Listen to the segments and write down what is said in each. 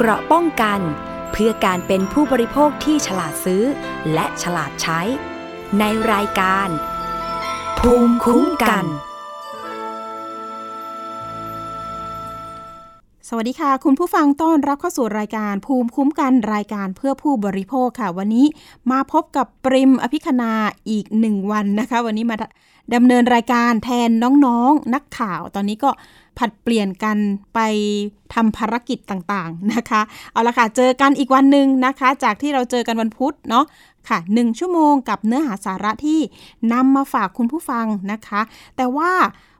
เกราะป้องกัน เพื่อการเป็นผู้บริโภคที่ฉลาดซื้อ และฉลาดใช้ ในรายการ ภูมิคุ้มกัน สวัสดีค่ะ คุณผู้ฟังต้อนรับเข้าสู่รายการภูมิคุ้มกันรายการเพื่อผู้บริโภคค่ะ วันนี้มาพบกับปริมอภิคณาอีกหนึ่งวันนะคะ วันนี้มาดำเนินรายการแทนน้องๆนนักข่าวตอนนี้ก็ ผัดเปลี่ยนกันไปทำภารกิจต่างๆนะคะ เอาละค่ะ เจอกันอีกวันหนึ่งนะคะ จากที่เราเจอกันวันพุธเนาะค่ะหนึ่งชั่วโมงกับเนื้อหาสาระที่นำมาฝากคุณผู้ฟังนะคะ แต่ว่า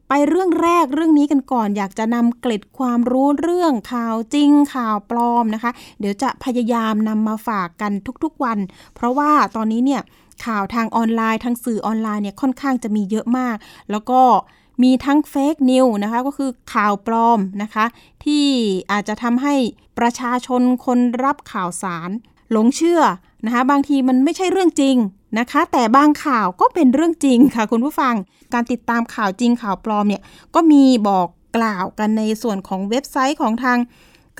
ไปเรื่องแรกเรื่องนี้กันก่อน อยากจะนำเกล็ดความรู้เรื่องข่าวจริงข่าวปลอมนะคะ เดี๋ยวจะพยายามนำมาฝากกันทุกๆวัน เพราะว่าตอนนี้เนี่ยข่าวทางออนไลน์ทางสื่อออนไลน์เนี่ยค่อนข้างจะมีเยอะมาก แล้วก็ มีทั้งเฟกนิวนะคะก็คือข่าวปลอมนะคะ ที่อาจจะทำให้ประชาชนคนรับข่าวสารหลงเชื่อนะคะบางทีมันไม่ใช่เรื่องจริงนะคะ แต่บางข่าวก็เป็นเรื่องจริงค่ะ คุณผู้ฟังการติดตามข่าวจริงข่าวปลอมเนี่ยก็มีบอกกล่าวกันในส่วนของเว็บไซต์ของทาง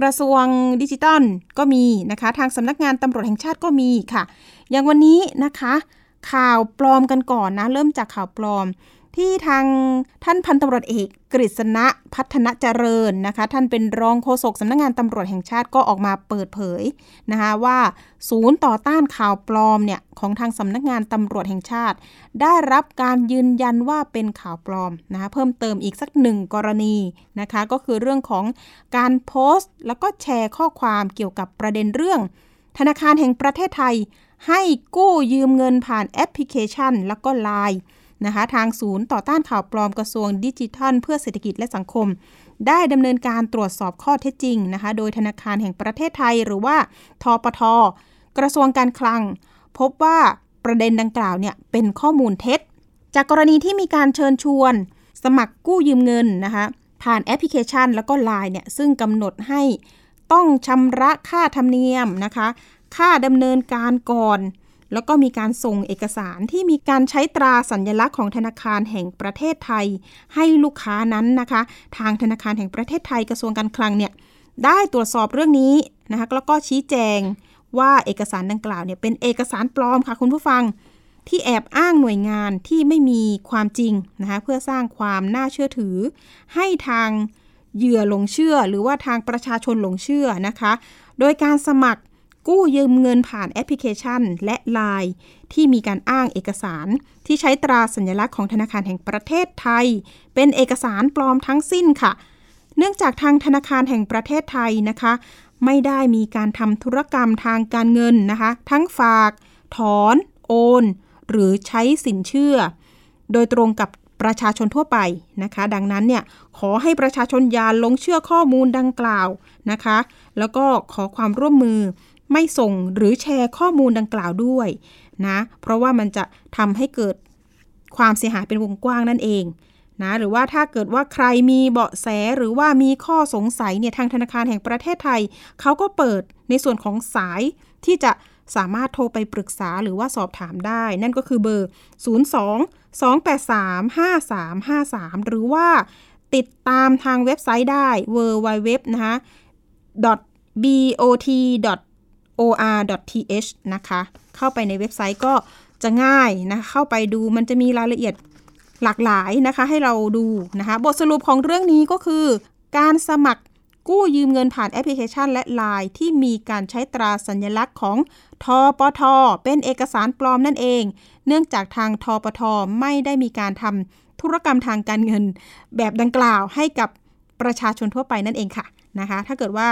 กระทรวงดิจิทัลก็มีนะคะ ทางสำนักงานตำรวจแห่งชาติก็มีค่ะ อย่างวันนี้นะคะ ข่าวปลอมกันก่อนนะ เริ่มจากข่าวปลอม ที่ทางท่านพันตำรวจเอกกฤษณะพัฒนเจริญนะคะ ท่านเป็นรองโฆษกสำนักงงานตำรวจแห่งชาติก็ออกมาเปิดเผยนะคะว่าศูนย์ต่อต้านข่าวปลอมเนี่ยของทางสำนักงานตำรวจแห่งชาติ ได้รับการยืนยันว่าเป็นข่าวปลอมนะคะเพิ่มเติมอีกสักหนึ่งกรณีนะคะก็คือเรื่องของการโพสต์ แล้วก็แชร์ข้อความเกี่ยวกับประเด็นเรื่อง ธนาคารแห่งประเทศไทย ให้กู้ยืมเงินผ่านแอปพลิเคชัน แล้วก็ไลน์ นะคะทางศูนย์ต่อต้านข่าวปลอมกระทรวงดิจิทัล เพื่อเศรษฐกิจและสังคม ได้ดำเนินการตรวจสอบข้อเท็จจริงนะคะโดยธนาคารแห่งประเทศไทยหรือว่าธปท กระทรวงการคลัง พบว่าประเด็นดังกล่าวเนี่ยเป็นข้อมูลเท็จ จากกรณีที่มีการเชิญชวน สมัครกู้ยืมเงินนะคะผ่านแอปพลิเคชันแล้วก็ไลน์เนี่ยซึ่งกำหนดให้ต้องชำระค่าธรรมเนียมนะคะ ค่าดำเนินการก่อน แล้วก็มีการส่งเอกสารที่มีการใช้ตราสัญลักษณ์ของธนาคารแห่งประเทศไทย ให้ลูกค้านั้นนะคะ ทางธนาคารแห่งประเทศไทยกระทรวงการคลังเนี่ยได้ตรวจสอบเรื่องนี้นะคะแล้วก็ชี้แจงว่าเอกสารดังกล่าวเนี่ยเป็นเอกสารปลอมค่ะคุณผู้ฟังที่แอบอ้างหน่วยงานที่ไม่มีความจริงนะคะเพื่อสร้างความน่าเชื่อถือ ให้ทางเหยื่อหลงเชื่อ หรือว่าทางประชาชนหลงเชื่อนะคะ โดยการสมัคร กู้ยืมเงินผ่านแอปพลิเคชัน และ Line ที่มีการอ้างเอกสาร ที่ใช้ตราสัญลักษณ์ของธนาคารแห่งประเทศไทย เป็นเอกสารปลอมทั้งสิ้นค่ะ เนื่องจากทางธนาคารแห่งประเทศไทยนะคะ ไม่ได้มีการทำธุรกรรมทางการเงินนะคะ ทั้งฝาก ถอน โอน หรือใช้สินเชื่อ โดยตรงกับประชาชนทั่วไปนะคะ ดังนั้นเนี่ยขอให้ประชาชนอย่าลงเชื่อข้อมูลดังกล่าวนะคะ แล้วก็ขอความร่วมมือ ไม่ส่งหรือแชร์ข้อมูลดังกล่าวด้วยนะเพราะว่ามันจะทำให้เกิดความเสียหายเป็นวงกว้างนั่นเองนะหรือว่าถ้าเกิดว่าใครมีเบาะแสหรือว่ามีข้อสงสัยเนี่ยทางธนาคารแห่งประเทศไทย เขาก็เปิดในส่วนของสายที่จะสามารถโทรไปปรึกษาหรือว่าสอบถามได้ นั่นก็คือเบอร์ 02 283 5353 หรือว่าติดตามทางเว็บไซต์ได้ www นะคะ bot or.th นะคะ เข้าไปในเว็บไซต์ก็จะง่ายนะเข้าไปดูมันจะมีรายละเอียดหลากหลายนะคะ ให้เราดูนะคะ บทสรุปของเรื่องนี้ก็คือ การสมัครกู้ยืมเงินผ่านแอปพลิเคชันและ Line ที่มีการใช้ตราสัญลักษณ์ของทปท เป็นเอกสารปลอมนั่นเอง เนื่องจากทางทปท ไม่ได้มีการทำธุรกรรมทางการเงิน แบบดังกล่าวให้กับประชาชนทั่วไปนั่นเองค่ะนะคะ ถ้าเกิดว่า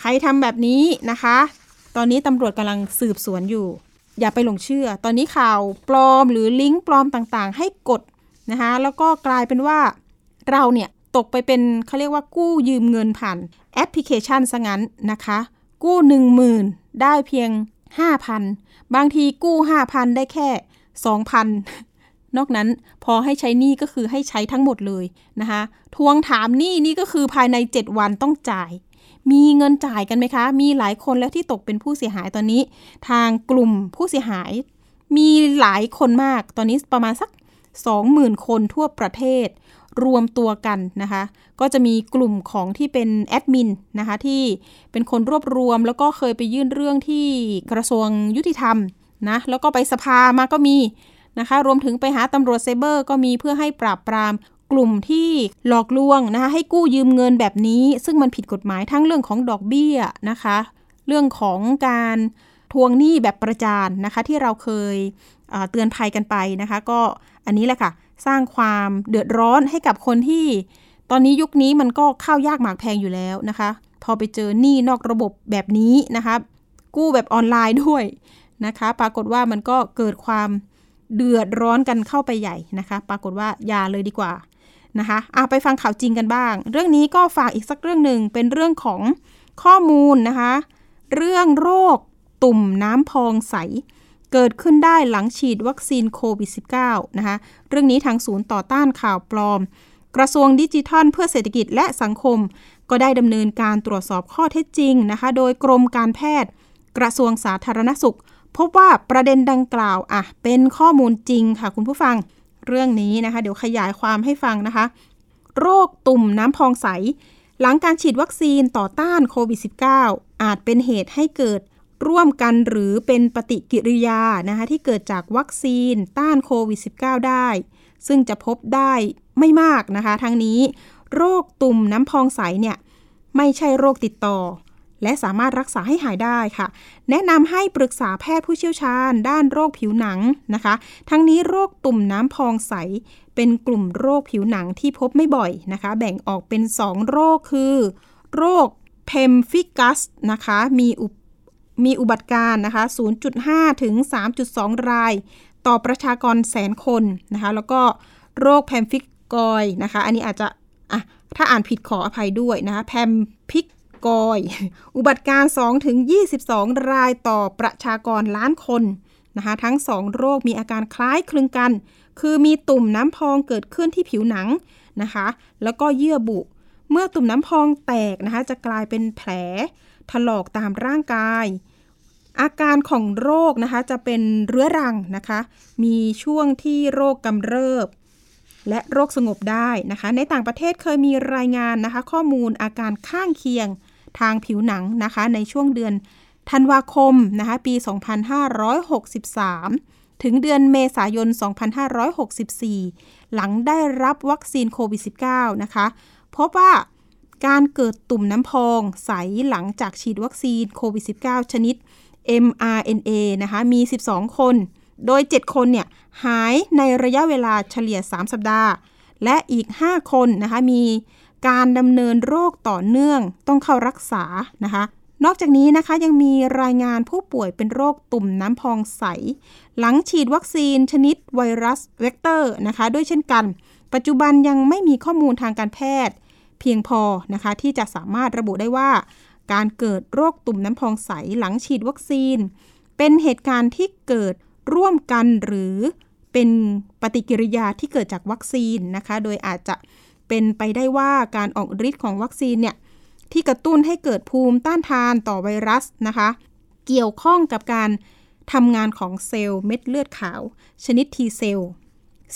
ใครทำแบบนี้นะคะ ตอนนี้ตำรวจกำลังสืบสวนอยู่ อย่าไปหลงเชื่อ ตอนนี้ข่าวปลอมหรือลิงก์ปลอมต่างๆ ให้กดนะคะแล้วก็กลายเป็นว่าเราเนี่ยตกไปเป็นเขาเรียกว่ากู้ยืมเงินผ่านแอปพลิเคชันซะงั้นนะคะ กู้ 1 0,000 ได้เพียง 5,000 บางทีกู้ 5,000 ได้แค่ 2,000 นอกนั้นพอให้ใช้หนี้ก็คือให้ใช้ทั้งหมดเลยนะคะทวงถามหนี้นี่ก็คือภายใน 7 วันต้องจ่าย มีเงินจ่ายกันไหมคะ มีหลายคนแล้วที่ตกเป็นผู้เสียหายตอนนี้ ทางกลุ่มผู้เสียหาย มีหลายคนมาก ตอนนี้ประมาณสัก 20,000 คนทั่วประเทศ รวมตัวกันนะคะ ก็จะมีกลุ่มของที่เป็นแอดมินนะคะ ที่เป็นคนรวบรวมแล้วก็เคยไปยื่นเรื่องที่กระทรวงยุติธรรมนะ แล้วก็ไปสภามาก็มีนะคะ รวมถึงไปหาตำรวจไซเบอร์ ก็มีเพื่อให้ปราบปราม กลุ่มที่หลอกลวงนะคะให้กู้ยืมเงินแบบนี้ ซึ่งมันผิดกฎหมายทั้งเรื่องของดอกเบี้ยนะคะ เรื่องของการทวงหนี้แบบประจานนะคะ ที่เราเคยเตือนภัยกันไปนะคะ ก็อันนี้แหละค่ะ สร้างความเดือดร้อนให้กับคนที่ ตอนนี้ยุคนี้มันก็ข้าวยากหมากแพงอยู่แล้วนะคะ พอไปเจอหนี้นอกระบบแบบนี้นะคะ กู้แบบออนไลน์ด้วยนะคะ ปรากฏว่ามันก็เกิดความเดือดร้อนกันเข้าไปใหญ่นะคะ ปรากฏว่าอย่าเลยดีกว่า นะคะอาไปฟังข่าวจริงกันบ้าง เรื่องนี้ก็ฝากอีกสักเรื่องหนึ่งเป็นเรื่องของข้อมูลนะคะ เรื่องโรคตุ่มน้ำพองใส เกิดขึ้นได้หลังฉีดวัคซีนโควิด -19 นะคะ เรื่องนี้ทางศูนย์ต่อต้านข่าวปลอม กระทรวงดิจิทัล เพื่อเศรษฐกิจและสังคม ก็ได้ดำเนินการตรวจสอบข้อเท็จจริงนะคะ โดยกรมการแพทย์ กระทรวงสาธารณสุข พบว่าประเด็นดังกล่าวอะเป็นข้อมูลจริงค่ะคุณผู้ฟัง เรื่องนี้นะคะ เดี๋ยวขยายความให้ฟังนะคะ โรคตุ่มน้ำพองใส หลังการฉีดวัคซีนต่อต้านโควิด -19 อาจเป็นเหตุให้เกิดร่วมกันหรือเป็นปฏิกิริยานะคะที่เกิดจากวัคซีนต้านโควิด -19 ได้ ซึ่งจะพบได้ไม่มากนะคะ ทั้งนี้ โรคตุ่มน้ำพองใสเนี่ยไม่ใช่โรคติดต่อ และสามารถรักษาให้หายได้ค่ะ แนะนำให้ปรึกษาแพทย์ผู้เชี่ยวชาญ ด้านโรคผิวหนังนะคะ ทั้งนี้โรคตุ่มน้ำพองใส เป็นกลุ่มโรคผิวหนังที่พบไม่บ่อยนะคะ แบ่งออกเป็น 2 โรคคือ โรค pemphigus นะคะ มีอุมีอุบัติการนะคะ 0.5 ถึง 3.2 ราย ต่อประชากรแสนคนนะคะ แล้วก็โรค pemphigoid นะคะ อันนี้อาจจะอะถ้าอ่านผิดขออภัยด้วยนะคะ pemphigoid อุบัติการ2ถึง22 รายต่อประชากรล้านคนนะคะทั้ง 2 โรคมีอาการคล้ายคลึงกัน คือมีตุ่มน้ำพองเกิดขึ้นที่ผิวหนังนะคะ แล้วก็เยื่อบุ เมื่อตุ่มน้ำพองแตกนะคะ จะกลายเป็นแผลถลอกตามร่างกาย อาการของโรคนะคะจะเป็นเรื้อรังนะคะ มีช่วงที่โรคกำเริบ และโรคสงบได้นะคะ ในต่างประเทศเคยมีรายงานนะคะ ข้อมูลอาการข้างเคียง ทางผิวหนังนะคะ ในช่วงเดือนธันวาคมนะคะปี 2563 ถึงเดือนเมษายน 2564 หลังได้รับวัคซีนโควิด -19 นะคะพบว่าการเกิดตุ่มน้ำพองใสหลังจากฉีดวัคซีนโควิด -19 ชนิด mRNA นะคะมี 12 คน โดย 7 คนเนี่ยหายในระยะเวลาเฉลี่ย 3 สัปดาห์ และอีก 5 คนนะคะมี การดำเนินโรคต่อเนื่องต้องเข้ารักษานะคะ นอกจากนี้นะคะยังมีรายงานผู้ป่วยเป็นโรคตุ่มน้ำพองใส หลังฉีดวัคซีนชนิดไวรัสเวกเตอร์นะคะ ด้วยเช่นกัน ปัจจุบันยังไม่มีข้อมูลทางการแพทย์ เพียงพอนะคะที่จะสามารถระบุได้ว่า การเกิดโรคตุ่มน้ำพองใสหลังฉีดวัคซีน เป็นเหตุการณ์ที่เกิดร่วมกันหรือเป็นปฏิกิริยาที่เกิดจากวัคซีนนะคะ โดยอาจจะ เป็นไปได้ว่าการออกฤทธิ์ของวัคซีนเนี่ยที่กระตุ้นให้เกิดภูมิต้านทานต่อไวรัสนะคะ เกี่ยวข้องกับการทำงานของเซลล์เม็ดเลือดขาว ชนิด T เซลล์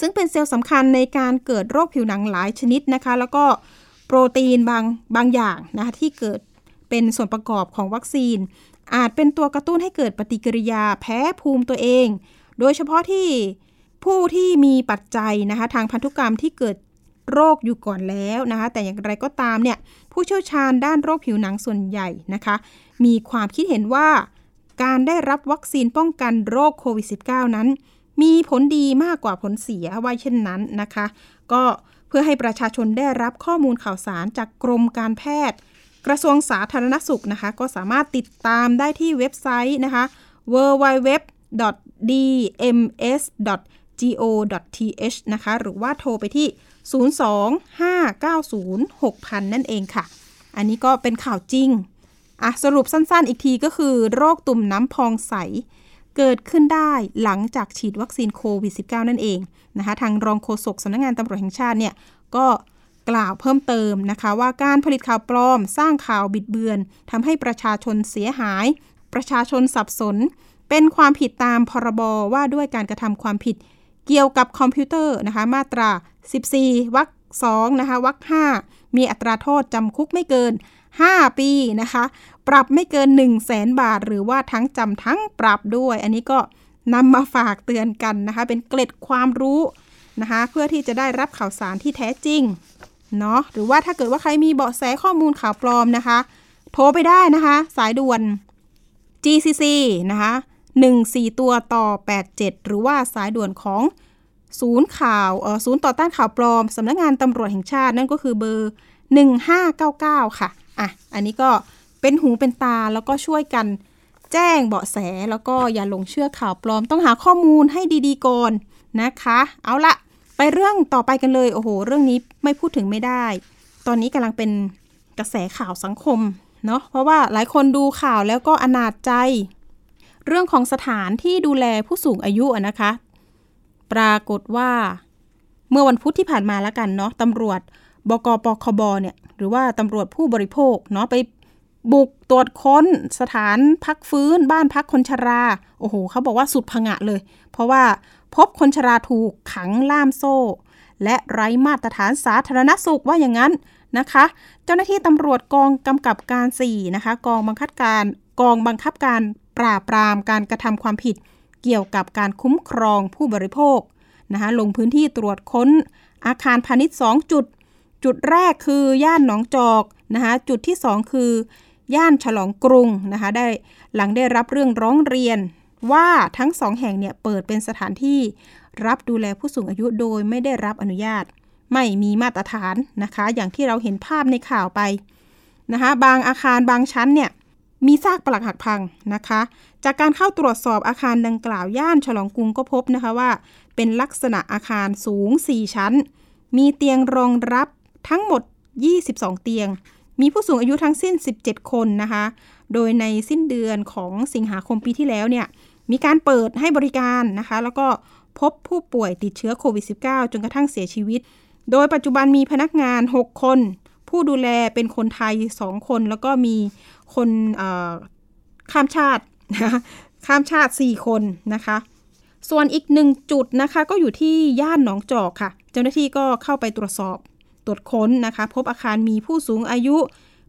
ซึ่งเป็นเซลล์สำคัญในการเกิดโรคผิวหนังหลายชนิดนะคะ แล้วก็โปรตีนบางบางอย่างนะคะที่เกิดเป็นส่วนประกอบของวัคซีน อาจเป็นตัวกระตุ้นให้เกิดปฏิกิริยาแพ้ภูมิตัวเอง โดยเฉพาะที่ผู้ที่มีปัจจัยนะคะทางพันธุกรรมที่เกิด โรคอยู่ก่อนแล้วนะคะ แต่อย่างไรก็ตามเนี่ยผู้เชี่ยวชาญด้านโรคผิวหนังส่วนใหญ่นะคะ มีความคิดเห็นว่าการได้รับวัคซีนป้องกันโรคโควิด -19 นั้น มีผลดีมากกว่าผลเสียไว้เช่นนั้นนะคะ ก็เพื่อให้ประชาชนได้รับข้อมูลข่าวสารจากกรมการแพทย์ กระทรวงสาธารณสุขนะคะ ก็สามารถติดตามได้ที่เว็บไซต์นะคะ www dms go.th นะคะ หรือว่าโทรไปที่ 025906000 นั่นเองค่ะ อันนี้ก็เป็นข่าวจริง อะ สรุปสั้นๆ อีกทีก็คือโรคตุ่มน้ำพองใส เกิดขึ้นได้หลังจากฉีดวัคซีนโควิด -19 นั่นเองนะคะ ทางรองโฆษกสำนักงงานตำรวจแห่งชาติเนี่ย ก็กล่าวเพิ่มเติมนะคะว่าการผลิตข่าวปลอม สร้างข่าวบิดเบือนทำให้ประชาชนเสียหาย ประชาชนสับสน เป็นความผิดตามพรบว่าด้วยการกระทำความผิด เกี่ยวกับคอมพิวเตอร์นะคะมาตรา 14วรรค2นะคะวรรค5มีอัตราโทษจำคุกไม่เกิน 5 ปีนะคะ ปรับไม่เกิน 1 0 0 0 0แสนบาท หรือว่าทั้งจำทั้งปรับด้วย อันนี้ก็นำมาฝากเตือนกันนะคะ เป็นเกล็ดความรู้นะคะเพื่อที่จะได้รับข่าวสารที่แท้จริงเนาะหรือว่าถ้าเกิดว่าใครมีเบาะแสข้อมูลข่าวปลอมนะคะ โทรไปได้นะคะ สายด่วน GCC นะคะ 14 ตัวต่อ 87 หรือว่าสายด่วนของศูนย์ข่าวศูนย์ต่อต้านข่าวปลอมสำนักงงานตำรวจแห่งชาตินั่นก็คือเบอร์ 1599 ค่ะอะ อันนี้ก็เป็นหูเป็นตาแล้วก็ช่วยกันแจ้งเบาะแสแล้วก็อย่าหลงเชื่อข่าวปลอม ต้องหาข้อมูลให้ดีๆก่อนนะคะ เอาละไปเรื่องต่อไปกันเลย โอ้โห เรื่องนี้ไม่พูดถึงไม่ได้ ตอนนี้กำลังเป็นกระแสข่าวสังคมเนาะเพราะว่าหลายคนดูข่าวแล้วก็อนาจใจ เรื่องของสถานที่ดูแลผู้สูงอายุนะคะ ปรากฏว่าเมื่อวันพุธที่ผ่านมาแล้วกันเนาะตำรวจบกปคบเนี่ยหรือว่าตำรวจผู้บริโภคเนาะไปบุกตรวจค้นสถานพักฟื้น บ้านพักคนชรา โอ้โหเขาบอกว่าสุดพงะเลย เพราะว่าพบคนชราถูกขังล่ามโซ่ และไร้มาตรฐานสาธารณสุขว่าอย่างนั้นนะคะ เจ้าหน้าที่ตำรวจกองกำกับการ 4 นะคะ กองบังคับการกองบังคับการ ปราบปรามการกระทำความผิด เกี่ยวกับการคุ้มครองผู้บริโภคนะคะลงพื้นที่ตรวจค้น อาคารพาณิชย์ 2 จุด จุดแรกคือย่านหนองจอกนะคะจุดที่ 2 คือย่านฉลองกรุงนะคะได้หลังได้รับเรื่องร้องเรียน ว่าทั้งสองแห่งเนี่ยเปิดเป็นสถานที่ รับดูแลผู้สูงอายุโดยไม่ได้รับอนุญาต ไม่มีมาตรฐานนะคะ อย่างที่เราเห็นภาพในข่าวไปนะคะบางอาคารบางชั้นเนี่ย มีซากปลักหักพังนะคะ จากการเข้าตรวจสอบอาคารดังกล่าวย่านฉลองกรุงก็พบนะคะว่า เป็นลักษณะอาคารสูง 4 ชั้น มีเตียงรองรับทั้งหมด 22 เตียง มีผู้สูงอายุทั้งสิ้น 17 คนนะคะ โดยในสิ้นเดือนของสิงหาคมปีที่แล้วเนี่ย มีการเปิดให้บริการนะคะ แล้วก็พบผู้ป่วยติดเชื้อโควิด -19 จนกระทั่งเสียชีวิต โดยปัจจุบันมีพนักงาน 6 คน ผู้ดูแลเป็นคนไทย 2 คน แล้วก็มี คนข้ามชาตินะข้ามชาติ 4 คนนะคะ ส่วนอีกหนึ่งจุดนะคะ ก็อยู่ที่ย่านหนองจอกค่ะ เจ้าหน้าที่ก็เข้าไปตรวจสอบตรวจค้นนะคะ พบอาคารมีผู้สูงอายุ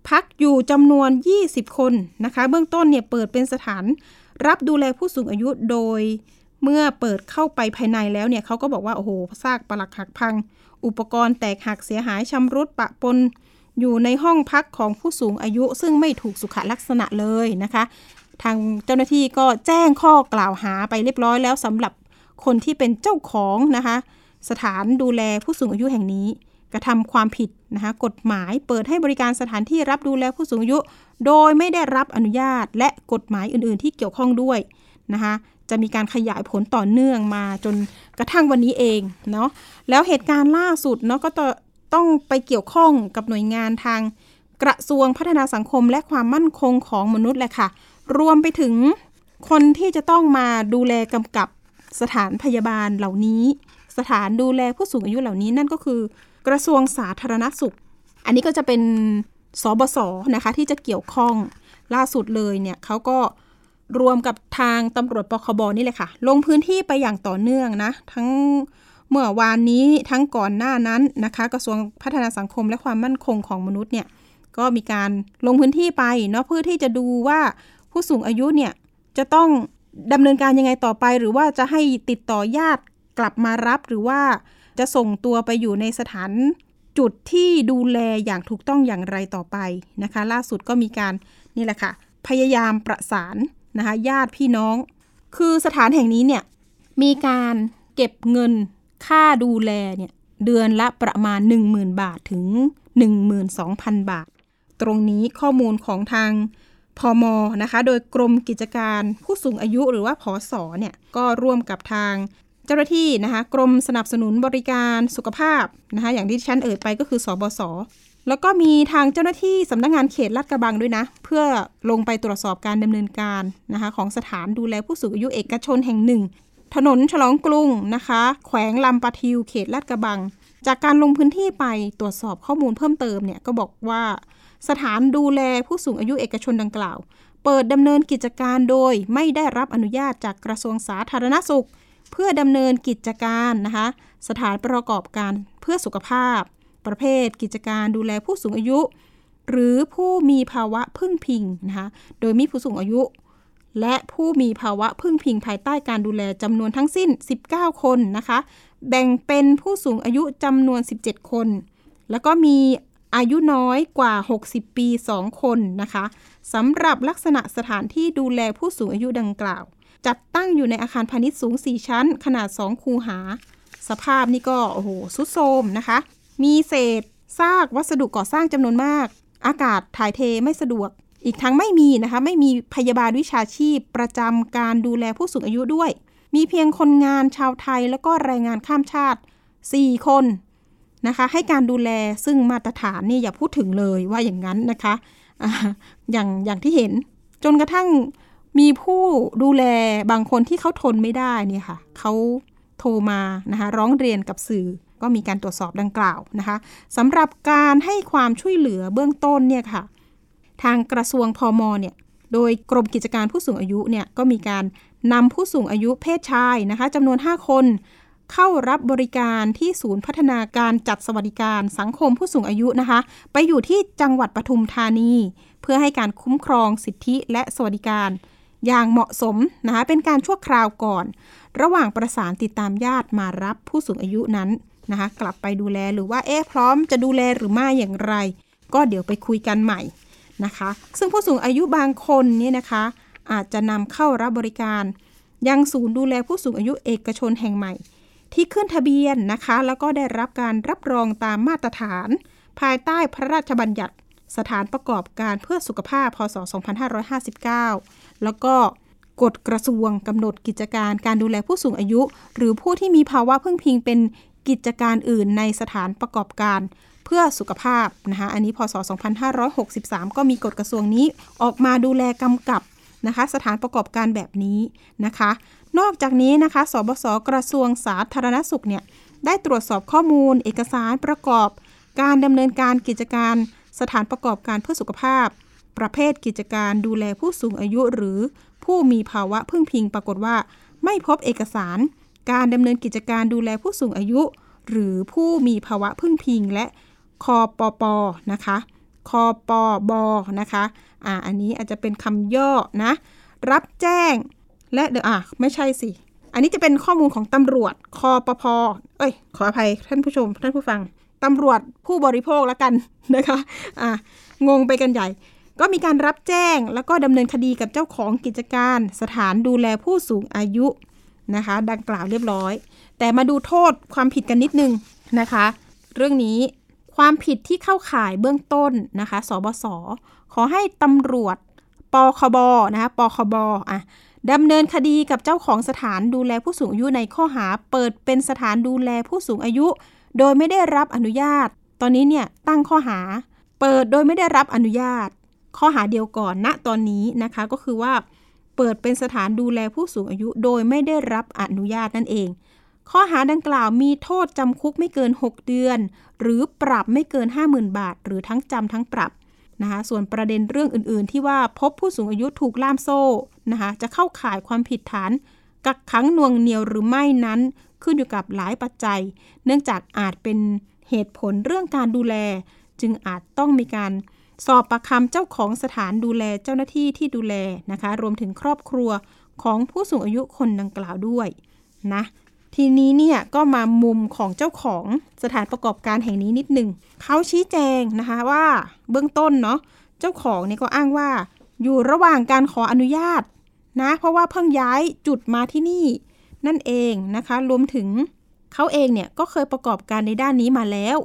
พักอยู่จำนวน 20 คนนะคะ เบื้องต้นเนี่ยเปิดเป็นสถานรับดูแลผู้สูงอายุโดยเมื่อเปิดเข้าไปภายในแล้วเนี่ยเขาก็บอกว่า โอ้โหซากปลักหักพัง อุปกรณ์แตกหักเสียหายชำรุดปะปน อยู่ในห้องพักของผู้สูงอายุซึ่งไม่ถูกสุขลักษณะเลยนะคะ ทางเจ้าหน้าที่ก็แจ้งข้อกล่าวหาไปเรียบร้อยแล้วสำหรับคนที่เป็นเจ้าของนะคะ สถานดูแลผู้สูงอายุแห่งนี้ กระทำความผิดนะคะกฎหมายเปิดให้บริการสถานที่รับดูแลผู้สูงอายุ โดยไม่ได้รับอนุญาตและกฎหมายอื่น ๆ ที่เกี่ยวข้องด้วยนะคะจะมีการขยายผลต่อเนื่องมาจนกระทั่งวันนี้เองเนาะแล้วเหตุการณ์ล่าสุดเนาะก็ ต้องไปเกี่ยวข้องกับหน่วยงานทางกระทรวงพัฒนาสังคมและความมั่นคงของมนุษย์แหละค่ะ รวมไปถึงคนที่จะต้องมาดูแลกำกับสถานพยาบาลเหล่านี้ สถานดูแลผู้สูงอายุเหล่านี้นั่นก็คือ กระทรวงสาธารณสุข อันนี้ก็จะเป็นสบศนะคะที่จะเกี่ยวข้องล่าสุดเลยเนี่ยเขาก็รวมกับทางตำรวจปคบนี่เลยค่ะ ลงพื้นที่ไปอย่างต่อเนื่องนะ ทั้ง เมื่อวานนี้ทั้งก่อนหน้านั้นนะคะ กระทรวงพัฒนาสังคมและความมั่นคงของมนุษย์เนี่ยก็มีการลงพื้นที่ไปเนาะเพื่อที่จะดูว่าผู้สูงอายุเนี่ยจะต้องดำเนินการยังไงต่อไป หรือว่าจะให้ติดต่อญาติกลับมารับหรือว่าจะส่งตัวไปอยู่ในสถานจุดที่ดูแลอย่างถูกต้องอย่างไรต่อไปนะคะ ล่าสุดก็มีการนี่แหละค่ะ พยายามประสานนะคะญาติพี่น้อง คือสถานแห่งนี้เนี่ยมีการเก็บเงิน ค่าดูแลเนี่ยเดือนละประมาณ 10,000 บาทถึง 12,000 บาท ตรงนี้ข้อมูลของทางพอมอนะคะ โดยกรมกิจการผู้สูงอายุหรือว่าพอสอเนี่ยก็ร่วมกับทางเจ้าหน้าที่นะคะกรมสนับสนุนบริการสุขภาพนะคะอย่างที่ฉันเอ่ยไปก็คือสอบศแล้วก็มีทางเจ้าหน้าที่สำนักงงานเขตลาดกระบังด้วยนะ เพื่อลงไปตรวจสอบการดำเนินการนะคะของสถานดูแลผู้สูงอายุเอกชนแห่งหนึ่ง ถนนฉลองกรุงนะคะ แขวงลำปะทิวเขตลาดกระบัง จากการลงพื้นที่ไปตรวจสอบข้อมูลเพิ่มเติมเนี่ยก็บอกว่า สถานดูแลผู้สูงอายุเอกชนดังกล่าว เปิดดำเนินกิจการโดยไม่ได้รับอนุญาตจากกระทรวงสาธารณสุข เพื่อดำเนินกิจการนะคะ สถานประกอบการเพื่อสุขภาพ ประเภท กิจการดูแลผู้สูงอายุ หรือผู้มีภาวะพึ่งพิงนะคะโดยมีผู้สูงอายุ และผู้มีภาวะพึ่งพิงภายใต้การดูแลจำนวนทั้งสิ้น 19 คนนะคะ แบ่งเป็นผู้สูงอายุจำนวน 17 คน แล้วก็มีอายุน้อยกว่า 60 ปี 2 คนนะคะสำหรับลักษณะสถานที่ดูแลผู้สูงอายุดังกล่าว จัดตั้งอยู่ในอาคารพาณิชย์สูง 4 ชั้น ขนาด 2 คูหา สภาพนี่ก็โอ้โหสุดโทมนะคะ มีเศษซากวัสดุก่อสร้างจำนวนมาก อากาศถ่ายเทไม่สะดวก อีกทั้งไม่มีนะคะไม่มีพยาบาลวิชาชีพประจำการดูแลผู้สูงอายุด้วย มีเพียงคนงานชาวไทยแล้วก็แรงงานข้ามชาติ 4 คนนะคะให้การดูแลซึ่งมาตรฐานนี่อย่าพูดถึงเลยว่าอย่างนั้นนะคะอย่างอย่างที่เห็นจนกระทั่งมีผู้ดูแลบางคนที่เขาทนไม่ได้เนี่ยค่ะเขาโทรมานะคะร้องเรียนกับสื่อก็มีการตรวจสอบดังกล่าวนะคะสำหรับการให้ความช่วยเหลือเบื้องต้นเนี่ยค่ะ ทางกระทรวงพอมเนี่ยโดยกรมกิจการผู้สูงอายุเนี่ยก็มีการนำผู้สูงอายุเพศชายนะคะจำนวน 5 คน เข้ารับบริการที่ศูนย์พัฒนาการจัดสวัสดิการสังคมผู้สูงอายุนะคะ ไปอยู่ที่จังหวัดปทุมธานี เพื่อให้การคุ้มครองสิทธิและสวัสดิการ อย่างเหมาะสมนะคะเป็นการชั่วคราวก่อน ระหว่างประสานติดตามญาติมารับผู้สูงอายุนั้นนะคะกลับไปดูแลหรือว่าเอ๊ะพร้อมจะดูแลหรือไม่อย่างไร ก็เดี๋ยวไปคุยกันใหม่ นะคะ ซึ่งผู้สูงอายุบางคนนี่นะคะ อาจจะนำเข้ารับบริการ ยังศูนย์ดูแลผู้สูงอายุเอกชนแห่งใหม่ ที่ขึ้นทะเบียนนะคะ แล้วก็ได้รับการรับรองตามมาตรฐาน ภายใต้พระราชบัญญัติสถานประกอบการเพื่อสุขภาพพศ 2559 แล้วก็กฎกระทรวงกำหนดกิจการการดูแลผู้สูงอายุ หรือผู้ที่มีภาวะพึ่งพิงเป็นกิจการอื่นในสถานประกอบการ พื่อสุขภาพนะคะอันนี้พศ 2563 ก็มีกฎกระทรวงนี้ออกมาดูแลกำกับนะคะสถานประกอบการแบบนี้นะคะ นอกจากนี้นะคะสบศกระทรวงสาธารณสุขเนี่ยได้ตรวจสอบข้อมูล เอกสารประกอบ การดำเนินการกิจการสถานประกอบการเพื่อสุขภาพ ประเภทกิจการดูแลผู้สูงอายุหรือผู้มีภาวะพึ่งพิงปรากฏว่า ไม่พบเอกสาร การดำเนินกิจการดูแลผู้สูงอายุ หรือผู้มีภาวะพึ่งพิง และ คอปปนะคะคอปบนะคะอ่าอันนี้อาจจะเป็นคำย่อนะรับแจ้งและเดี๋ยวอะไม่ใช่สิ อันนี้จะเป็นข้อมูลของตำรวจคอปพเอ้ย ขออภัยท่านผู้ชม ท่านผู้ฟังตำรวจผู้บริโภคแล้วกันนะคะอ่างงไปกันใหญ่ ก็มีการรับแจ้งแล้วก็ดำเนินคดีกับเจ้าของกิจการ สถานดูแลผู้สูงอายุนะคะ ดังกล่าวเรียบร้อย แต่มาดูโทษความผิดกันนิดนึงนะคะ เรื่องนี้ ความผิดที่เข้าข่ายเบื้องต้นนะคะ สบศขอให้ตำรวจปคบนะคะปคบอะดำเนินคดีกับเจ้าของสถานดูแลผู้สูงอายุในข้อหาเปิดเป็นสถานดูแลผู้สูงอายุ โดยไม่ได้รับอนุญาต ตอนนี้เนี่ยตั้งข้อหา เปิดโดยไม่ได้รับอนุญาต ข้อหาเดียวก่อนณตอนนี้นะคะก็คือว่า เปิดเป็นสถานดูแลผู้สูงอายุ โดยไม่ได้รับอนุญาตนั่นเอง ข้อหาดังกล่าวมีโทษจำคุกไม่เกิน 6 เดือน หรือปรับไม่เกิน 50,000 บาท หรือทั้งจำทั้งปรับนะคะส่วนประเด็นเรื่องอื่น ๆ ที่ว่าพบผู้สูงอายุถูกล่ามโซ่นะคะจะเข้าข่ายความผิดฐาน กักขังน่วงเหนียวหรือไม่นั้น ขึ้นอยู่กับหลายปัจจัย เนื่องจากอาจเป็นเหตุผลเรื่องการดูแล จึงอาจต้องมีการสอบประคำเจ้าของสถานดูแลเจ้าหน้าที่ที่ดูแลนะคะ รวมถึงครอบครัวของผู้สูงอายุคนดังกล่าวด้วยนะ ทีนี้เนี่ยก็มามุมของเจ้าของสถานประกอบการแห่งนี้นิดหนึ่งเขาชี้แจงนะคะว่าเบื้องต้นเนาะเจ้าของเนี่ยก็อ้างว่า อยู่ระหว่างการขออนุญาตนะเพราะว่าเพิ่งย้ายจุดมาที่นี่ นั่นเองนะคะ รวมถึงเขาเองเนี่ยก็เคยประกอบการในด้านนี้มาแล้ว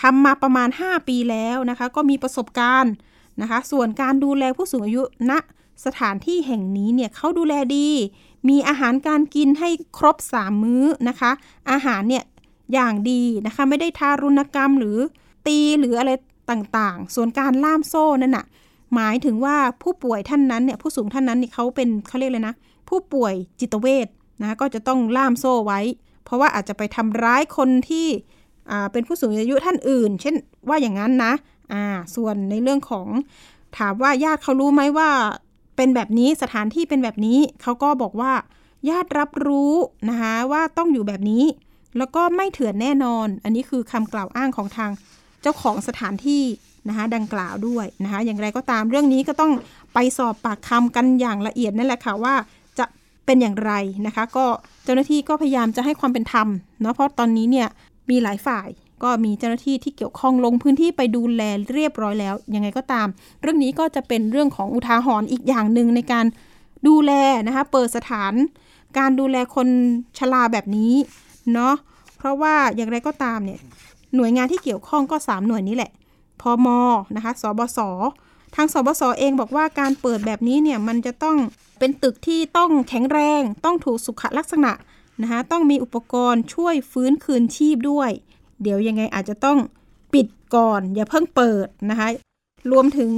ทำมาประมาณ 5 ปีแล้วนะคะ ก็มีประสบการณ์นะคะ ส่วนการดูแลผู้สูงอายุณนะสถานที่แห่งนี้เนี่ยเขาดูแลดีมีอาหารการกินให้ครบ3มื้อนะคะ อาหารเนี่ยอย่างดีนะคะ ไม่ได้ทารุณกรรมหรือตีหรืออะไรต่างๆ ส่วนการล่ามโซ่นั่นน่ะหมายถึงว่าผู้ป่วยท่านนั้นเนี่ยผู้สูงท่านนั้นเนี่ยเขาเป็นเขาเรียกเลยนะ ผู้ป่วยจิตเวชนะก็จะต้องล่ามโซ่ไว้ เพราะว่าอาจจะไปทำร้ายคนที่เป็นผู้สูงอายุท่านอื่น เช่นว่าอย่างนั้นนะอ่าส่วนในเรื่องของถามว่าญาติเขารู้ไหมว่า เป็นแบบนี้สถานที่เป็นแบบนี้เขาก็บอกว่า ญาติรับรู้นะคะว่าต้องอยู่แบบนี้ แล้วก็ไม่เถื่อนแน่นอน อันนี้คือคำกล่าวอ้างของทางเจ้าของสถานที่นะคะดังกล่าวด้วยนะคะอย่างไรก็ตามเรื่องนี้ก็ต้องไปสอบปากคำกันอย่างละเอียดนั่นแหละค่ะว่าจะเป็นอย่างไรนะคะ ก็เจ้าหน้าที่ก็พยายามจะให้ความเป็นธรรมเนาะเพราะตอนนี้เนี่ยมีหลายฝ่าย ก็มีเจ้าหน้าที่ที่เกี่ยวข้องลงพื้นที่ไปดูแลเรียบร้อยแล้ว ยังไงก็ตาม เรื่องนี้ก็จะเป็นเรื่องของอุทาหรณ์อีกอย่างหนึ่งในการดูแลนะคะ เปิดสถาน การดูแลคนชราแบบนี้เนาะ เพราะว่าอย่างไรก็ตามเนี่ย หน่วยงานที่เกี่ยวข้องก็ 3 หน่วยนี้แหละ พอมนะคะ สบสทางสบสเองบอกว่าการเปิดแบบนี้เนี่ยมันจะต้องเป็นตึกที่ต้องแข็งแรง ต้องถูกสุขลักษณะนะคะ ต้องมีอุปกรณ์ช่วยฟื้นคืนชีพด้วย เดี๋ยวยังไงอาจจะต้องปิดก่อน อย่าเพิ่งเปิดนะคะ รวมถึง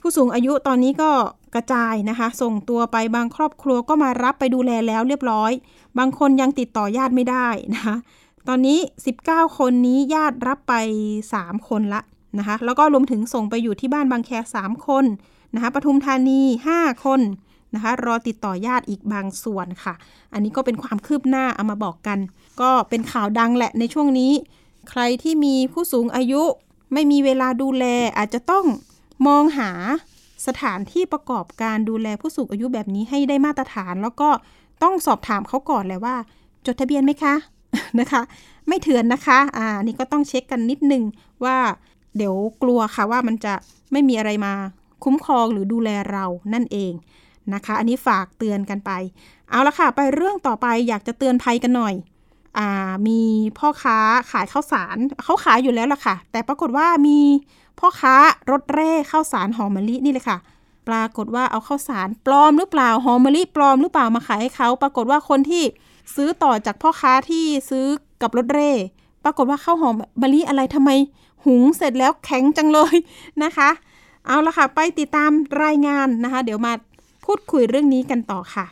ผู้สูงอายุตอนนี้ก็กระจายนะคะ ส่งตัวไปบางครอบครัวก็มารับไปดูแลแล้วเรียบร้อย บางคนยังติดต่อญาติไม่ได้นะคะ ตอนนี้ 19 คนนี้ญาติรับไป 3 คนละนะคะ แล้วก็รวมถึงส่งไปอยู่ที่บ้านบางแค3คนนะคะปทุมธานี 5 คนนะคะรอติดต่อญาติอีกบางส่วนค่ะ อันนี้ก็เป็นความคืบหน้าเอามาบอกกัน ก็เป็นข่าวดังแหละในช่วงนี้ ใครที่มีผู้สูงอายุไม่มีเวลาดูแลอาจจะต้องมองหาสถานที่ประกอบการดูแลผู้สูงอายุแบบนี้ให้ได้มาตรฐาน แล้วก็ต้องสอบถามเขาก่อนเลยว่า จดทะเบียนไหมคะนะคะ ไม่เถื่อนนะคะ อ่านี่ก็ต้องเช็คกันนิดนึงว่า เดี๋ยวกลัวค่ะว่ามันจะไม่มีอะไรมาคุ้มครองหรือดูแลเรานั่นเองนะคะ อันนี้ฝากเตือนกันไป เอาละค่ะ ไปเรื่องต่อไปอยากจะเตือนภัยกันหน่อย มีพ่อค้าขายข้าวสารเขาขายอยู่แล้วล่ะค่ะ แต่ปรากฏว่ามีพ่อค้ารถเร่ข้าวสารหอมมะลินี่เลยค่ะ ปรากฏว่าเอาข้าวสารปลอมหรือเปล่าหอมมะลิปลอมหรือเปล่ามาขายให้เขาปรากฏว่าคนที่ซื้อต่อจากพ่อค้าที่ซื้อกับรถเร่ ปรากฏว่าข้าวหอมมะลิอะไรทำไมหุงเสร็จแล้วแข็งจังเลยนะคะ เอาละค่ะ ไปติดตามรายงานนะคะ เดี๋ยวมาพูดคุยเรื่องนี้กันต่อค่ะ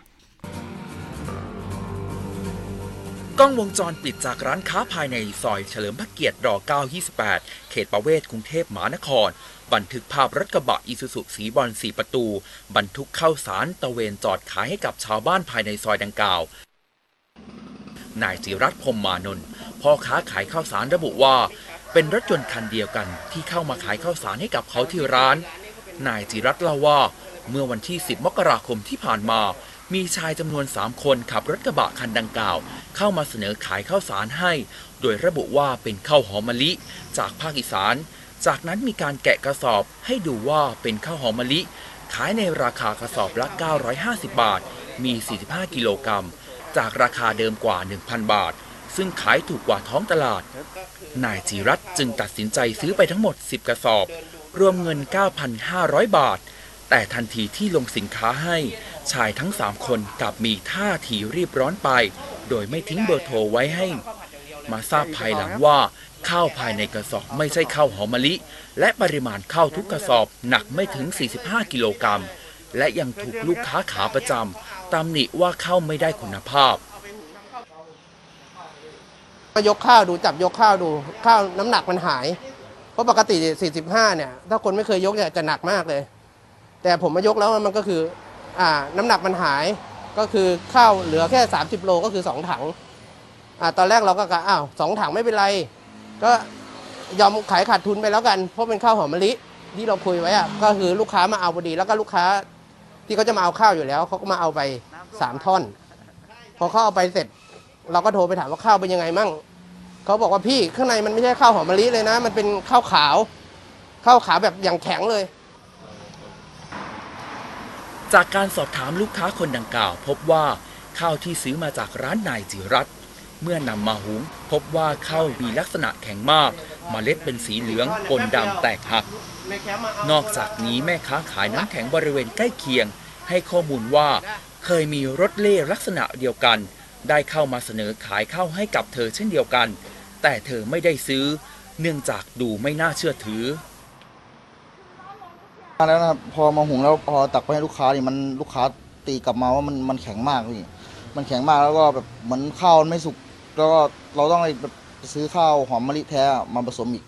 กล้องวงจรปิดจากร้านค้าภายในซอยเฉลิมพระเกียรติร928 เขตประเวศกรุงเทพมหานคร บันทึกภาพรถกระบะอิซูซุสีบอลสีประตู บรรทุกข้าวสารตะเวนจอดขายให้กับชาวบ้านภายในซอยดังกล่าว นายจิรัตพรมมานนท์พ่อค้าขายข้าวสารระบุว่า เป็นรถยนต์คันเดียวกันที่เข้ามาขายข้าวสารให้กับเขาที่ร้าน นายจิรัตเล่าว่า เมื่อวันที่ 10 มกราคมที่ผ่านมา มีชายจำนวน 3 คนขับรถกระบะคันดังกล่าว เข้ามาเสนอขายข้าวสารให้ โดยระบุว่าเป็นข้าวหอมมะลิ จากภาคอีสาน จากนั้นมีการแกะกระสอบให้ดูว่าเป็นข้าวหอมมะลิ ขายในราคากระสอบละ 950 บาท มี 45 กิโลกรัม จากราคาเดิมกว่า 1,000 บาท ซึ่งขายถูกกว่าท้องตลาด นายจิรัตจึงตัดสินใจซื้อไปทั้งหมด 10 กระสอบ รวมเงิน 9,500 บาท แต่ทันทีที่ลงสินค้าให้ชายทั้ง3คนกลับมีท่าทีรีบร้อนไป โดยไม่ทิ้งเบอร์โทรไว้ให้ มาทราบภายหลังว่าข้าวภายในกระสอบไม่ใช่ข้าวหอมมะลิ และปริมาณข้าวทุกกระสอบหนักไม่ถึง 45 กิโลกรัม และยังถูกลูกค้าขาประจำตำหนิว่าข้าวไม่ได้คุณภาพ ก็ยกข้าวดูจับยกข้าวดูข้าวน้ำหนักมันหาย เพราะปกติ 45 เนี่ย ถ้าคนไม่เคยยกเนี่ยจะหนักมากเลย แต่ผมมายกแล้วมันก็คืออ่าน้ำหนักมันหายก็คือข้าวเหลือแค่ 30 โลก็คือ 2 ถังอ่าตอนแรกเราก็กะอ้าวสองถังไม่เป็นไร ก็ยอมขายขาดทุนไปแล้วกัน เพราะเป็นข้าวหอมมะลิที่เราคุยไว้อะก็คือลูกค้ามาเอาพอดี แล้วก็ลูกค้าที่เขาจะมาเอาข้าวอยู่แล้วเขาก็มาเอาไปสามท่อน พอเขาเอาไปเสร็จ เราก็โทรไปถามว่าข้าวเป็นยังไงมั่งเขาบอกว่าพี่ข้างในมันไม่ใช่ข้าวหอมมะลิเลยนะ มันเป็นข้าวขาวข้าวขาวแบบอย่างแข็งเลย จากการสอบถามลูกค้าคนดังกล่าว พบว่าข้าวที่ซื้อมาจากร้านนายจิรัตเมื่อนำมาหุงพบว่าข้าวมีลักษณะแข็งมากเมล็ดเป็นสีเหลืองปนดำแตกหัก นอกจากนี้แม่ค้าขายน้ำแข็งบริเวณใกล้เคียง ให้ข้อมูลว่าเคยมีรถเล่ลักษณะเดียวกัน ได้เข้ามาเสนอขายข้าวให้กับเธอเช่นเดียวกัน แต่เธอไม่ได้ซื้อ เนื่องจากดูไม่น่าเชื่อถือ แล้วนะพอมาหุงแล้วพอตักไปให้ลูกค้านี่มันลูกค้าตีกลับมาว่ามันมันแข็งมากพี่มันแข็งมากแล้วก็แบบเหมือนข้าวมันไม่สุกแล้วก็เราต้องไปซื้อข้าวหอมมะลิแท้มาผสมอีก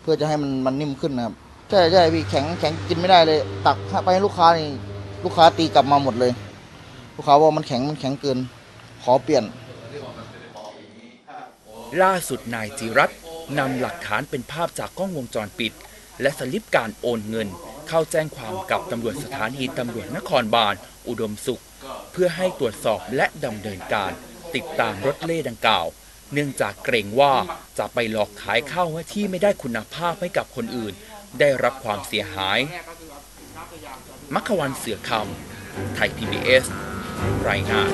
เพื่อจะให้มันมันนิ่มขึ้นนะครับใช่ใช่พี่แข็งแข็งกินไม่ได้เลย ตักไปให้ลูกค้านี่ลูกค้าตีกลับมาหมดเลย ลูกค้าว่ามันแข็งมันแข็งเกิน ขอเปลี่ยน ล่าสุดนายจิรัตน์นำหลักฐานเป็นภาพจากกล้องวงจรปิด และสลิปการโอนเงิน เข้าแจ้งความกับตำรวจสถานีตำรวจนครบาล อุดมสุข เพื่อให้ตรวจสอบและดำเนินการ ติดตามรถเล่ดังกล่าว เนื่องจากเกรงว่าจะไปหลอกขายข้าวที่ไม่ได้คุณภาพให้กับคนอื่น ได้รับความเสียหาย มัควันเสือคำไทย PBS รายงาน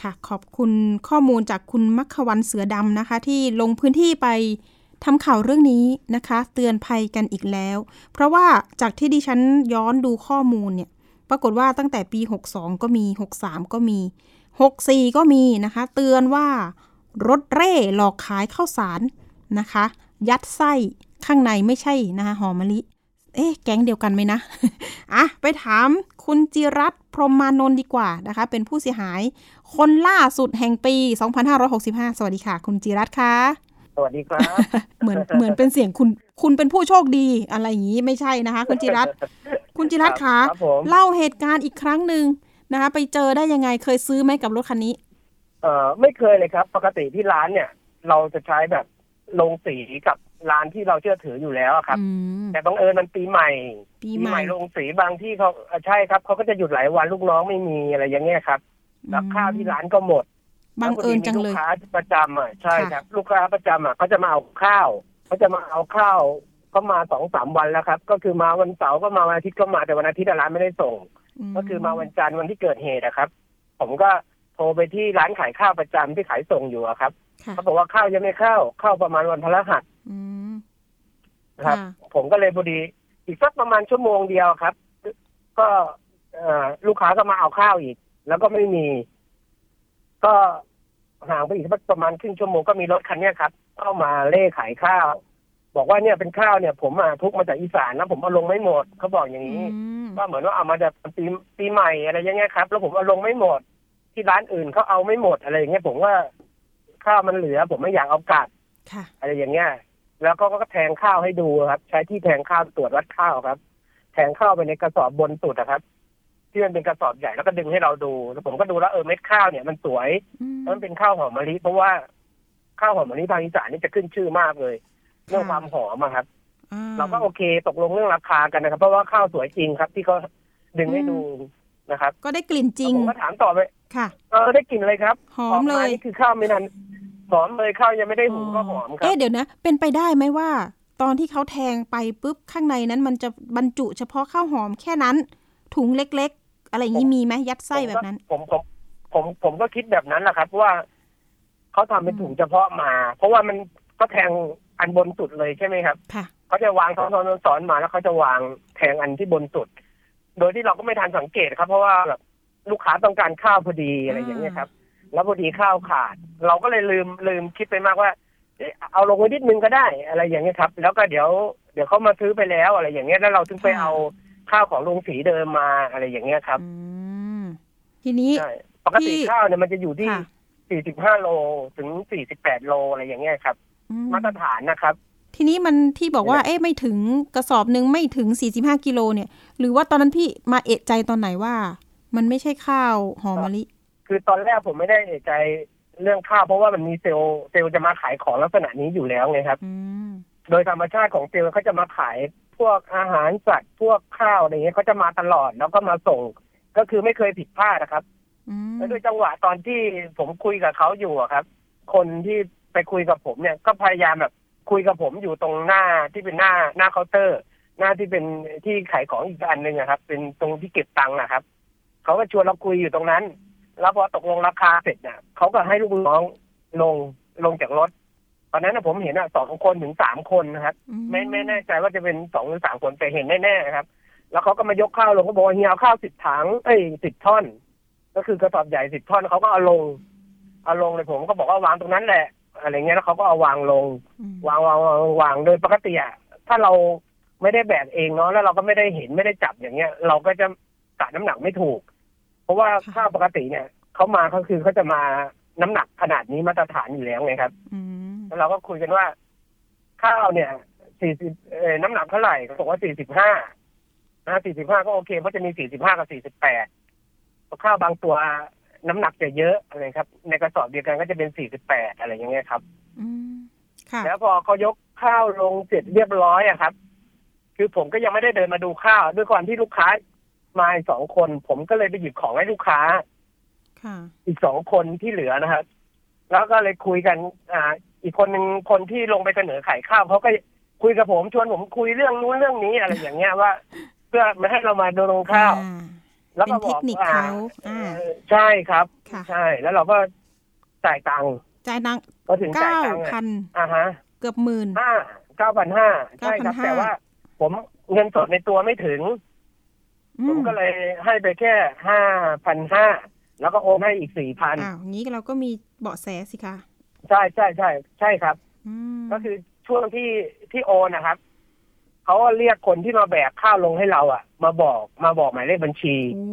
ค่ะขอบคุณข้อมูลจากคุณมัคควันเสือดำนะคะ ที่ลงพื้นที่ไป ทำข่าวเรื่องนี้นะคะ เตือนภัยกันอีกแล้ว เพราะว่าจากที่ดิฉันย้อนดูข้อมูลเนี่ย ปรากฏว่าตั้งแต่ปี 62 ก็มี 63 ก็มี 64 ก็มีนะคะ เตือนว่ารถเร่หลอกขายข้าวสารนะคะ ยัดไส้ข้างในไม่ใช่นะคะหอมมะลิ เอ๊ะ แก๊งเดียวกันไหมนะ อะ ไปถามคุณจิรัตพรหมานนท์ดีกว่านะคะ เป็นผู้เสียหาย คนล่าสุดแห่งปี 2565 สวัสดีค่ะ คุณจิรัตน์คะ วัสดีครับ เหมือนเหมือนเป็นเสียงคุณคุณเป็นผู้โชคดีอะไรอย่างนี้ไม่ใช่นะคะ คุณจิรัตน์คุณจิรัตน์คะครับผมเล่าเหตุการณ์อีกครั้งหนึ่งนะคะ ไปเจอได้ยังไงเคยซื้อไหมกับรถคันนี้ เอ่อไม่เคยเลยครับ ปกติที่ร้านเนี่ย เราจะใช้แบบลงสีกับร้านที่เราเชื่อถืออยู่แล้วอะครับอืมแต่บังเอิญมันปีใหม่ ปีใหม่ลงสีบางที่เขาเอ่อใช่ครับเขาก็จะหยุดหลายวันลูกน้องไม่มีอะไรอย่างเงี้ยครับ แล้วข้าวที่ร้านก็หมด บังเอิญจังเลยแวพอดีมีลูกค้าประจำอะใช่ค่ะครับ ลูกค้าประจำอะเขาจะมาเอาข้าวเขาจะมาเอาข้าวก็มาสองสามวันแล้วครับ ก็คือมาวันเสาร์ก็มาวันอาทิตย์ก็มาแต่วันอาทิตย์อะร้านไม่ได้ส่ง ก็คือมาวันจันทร์วันที่เกิดเหตุนะครับ ผมก็โทรไปที่ร้านขายข้าวประจำที่ขายส่งอยู่อะครับค่ะเขาบอกว่าข้าวยังไม่เข้าเข้าประมาณวันพฤหัสอืมนะครับค่ะผมก็เลยพอดี อีกสักประมาณชั่วโมงเดียวครับ ก็เอ่อลูกค้าก็มาเอาข้าวอีก แล้วก็ไม่มี ก็ห่างไปอีกสักประมาณครึ่งชั่วโมงก็มีรถคันเนี้ยครับเข้ามาเล่ขายข้าว บอกว่าเนี่ยเป็นข้าวเนี่ย ผมอะทุกมาจากอีสานแล้วผมเอาลงไม่หมดเขาบอกอย่างนี้อืมก็เหมือนว่าเอามาจากปีปีใหม่อะไรอย่างเงี้ยครับ แล้วผมเอาลงไม่หมด ที่ร้านอื่นเขาเอาไม่หมดอะไรอย่างเงี้ยผมว่าข้าวมันเหลือ ผมไม่อยากเอากลับค่ะอะไรอย่างเงี้ยแล้วก็ก็แทงข้าวให้ดูครับ ใช้ที่แทงข้าวตรวจวัดข้าวครับ แทงข้าวไปในกระสอบบนสุดนะครับ ที่มันเป็นกระสอบใหญ่แล้วก็ดึงให้เราดูแล้วผมก็ดูแล้วเออเม็ดข้าวเนี่ยมันสวยอืมแล้วมันเป็นข้าวหอมมะลิเพราะว่าข้าวหอมมะลิทางอีสานนี่จะขึ้นชื่อมากเลย เรื่องความหอมอะครับอ่เราก็โอเคตกลงเรื่องราคากันนะครับ เพราะว่าข้าวสวยจริงครับ ที่เขาดึงให้ดูนะครับ ก็ได้กลิ่นจริงผมก็ถามต่อไปค่ะเออได้กลิ่นเลยครับหอมเลยกานี่คือข้าวไม่นานหอมเลยข้าวยังไม่ได้หุงก็หอมครับเอ๊ะเดี๋ยวนะ เป็นไปได้ไหมว่า ตอนที่เขาแทงไปปุ๊บข้างในนั้นมันจะบรรจุเฉพาะข้าวหอมแค่นั้น ถุงเล็กๆ อะไรอย่างนี้มีไหมยัดไส้แบบนั้น ผมผมผมผมก็คิดแบบนั้นแหละครับว่าเขาทำเป็นถุงเฉพาะมา เพราะว่ามันก็แทงอันบนสุดเลยใช่ไหมครับค่ะเขาจะวางซ้อนๆซ้อนๆมาแล้วเขาจะวางแทงอันที่บนสุด โดยที่เราก็ไม่ทันสังเกตครับ เพราะว่าแบบลูกค้าต้องการข้าวพอดีอะไรอย่างเงี้ยครับ แล้วพอดีข้าวขาด เราก็เลยลืมลืมคิดไปมากว่าเอ๊ะเอาลงไว้นิดนึงก็ได้อะไรอย่างเงี้ยครับ แล้วก็เดี๋ยว เดี๋ยวเขามาซื้อไปแล้วอะไรอย่างเงี้ยแล้วเราถึงไปค่ะเอา ข้าวของโรงสีเดิมมาอะไรอย่างเงี้ยครับอืมทีนี้ใช่ปกติที่ข้าวเนี่ยมันจะอยู่ที่ค่ะ45 โลถึง 48 โลอะไรอย่างเงี้ยครับอืมมาตรฐานนะครับ ทีนี้มันที่บอกว่า เอ๊ะไม่ถึงกระสอบหนึ่งไม่ถึง 45 กิโลเนี่ย หรือว่าตอนนั้นพี่มาเอะใจตอนไหนว่า มันไม่ใช่ข้าวหอมมะลิ คือตอนแรกผมไม่ได้เอะใจเรื่องข้าวเพราะว่ามันมี sales sales จะมาขายของลักษณะนี้อยู่แล้วไงครับอืมโดยธรรมชาติของเซลล์เขาจะมาขาย พวกอาหารสัตว์พวกข้าวอะไรเงี้ยเขาจะมาตลอดแล้วก็มาส่ง ก็คือไม่เคยผิดพลาดนะครับอืมแล้วด้วยจังหวะตอนที่ผมคุยกับเขาอยู่อะครับ คนที่ไปคุยกับผมเนี่ยก็พยายามแบบคุยกับผมอยู่ตรงหน้าที่เป็นหน้าหน้าเคาน์เตอร์ หน้าที่เป็นที่ขายของอีกอันหนึ่งอะครับ เป็นตรงที่เก็บตังค์นะครับเขาก็ชวนเราคุยอยู่ตรงนั้น แล้วพอตกลงราคาเสร็จเนี่ยเขาก็ให้ลูกน้องลงลงจากรถ ตอนนั้นนะผมเห็นอะสองคนถึงสามคนนะครับอืไม่ไม่แน่ใจว่าจะเป็นสองหรือสามคนแต่เห็นแน่ๆนะครับ แล้วเขาก็มายกข้าวลงเขาบอกว่าเฮียเอาข้าวสิบถังเอ้ยสิบท่อน ก็คือกระสอบใหญ่สิบท่อนเขาก็เอาลงเอาลงเลยผมก็บอกว่าวางตรงนั้นแหละอะไรเงี้ยแล้วเขาก็เอาวางลงอืมวางวางวางวางโดยปกติอะถ้าเราไม่ได้แบกเองเนาะแล้วเราก็ไม่ได้เห็นไม่ได้จับอย่างเงี้ย เราก็จะกะน้ำหนักไม่ถูก เพราะว่าข้าวปกติเนี่ยเขามาเขาคือเขาจะมาน้ำหนักขนาดนี้มาตรฐานอยู่แล้วไงครับ อืม แล้วเราก็คุยกันว่า ข้าวเนี่ยสี่สิบเอ่อน้ำหนักเท่าไหร่เขาบอกว่าสี่สิบห้านะสี่สิบห้าก็โอเคเพราะจะมีสี่สิบห้ากับสี่สิบแปดข้าวบางตัวน้ำหนักจะเยอะอะไรครับ ในกระสอบเดียวกันก็จะเป็น48อะไรอย่างเงี้ยครับอืมค่ะแล้วพอเขายกข้าวลงเสร็จเรียบร้อยอะครับ คือผมก็ยังไม่ได้เดินมาดูข้าว ด้วยความที่ลูกค้ามาอีกสองคน ผมก็เลยไปหยิบของให้ลูกค้าค่ะอีกสองคนที่เหลือนะครับ แล้วก็เลยคุยกัน อ่า อีกคนหนึ่งคนที่ลงไปเสนอขายข้าวเขาก็คุยกับผมชวนผมคุยเรื่องนู้นเรื่องนี้อะไรอย่างเงี้ยว่า เพื่อไม่ให้เรามาดูลงข้าวอ่าแล้วก็เป็นบอกเทคนิคอ่าเขาอ่าเออใช่ครับค่ะใช่ แล้วเราก็จ่ายตังค์จ่ายตังค์พอถึงจ่ายเก้าตังค์อะพันอ่าฮะ เกือบหมื่นห้าเก้าพันห้าใช่ครับ9,500แต่ว่าผมเงินสดในตัวไม่ถึงอืผมก็เลยให้ไปแค่ห้าพันห้าแล้วก็โอนให้อีกสี่พันอ้าวงี้เราก็มีเบาะแสสิคะ ใช่ใช่ใช่ใช่ครับอืมก็คือช่วงที่ที่โอนนะครับเขาก็เรียกคนที่มาแบกข้าวลงให้เราอะ มาบอกมาบอกหมายเลขบัญชีโอ้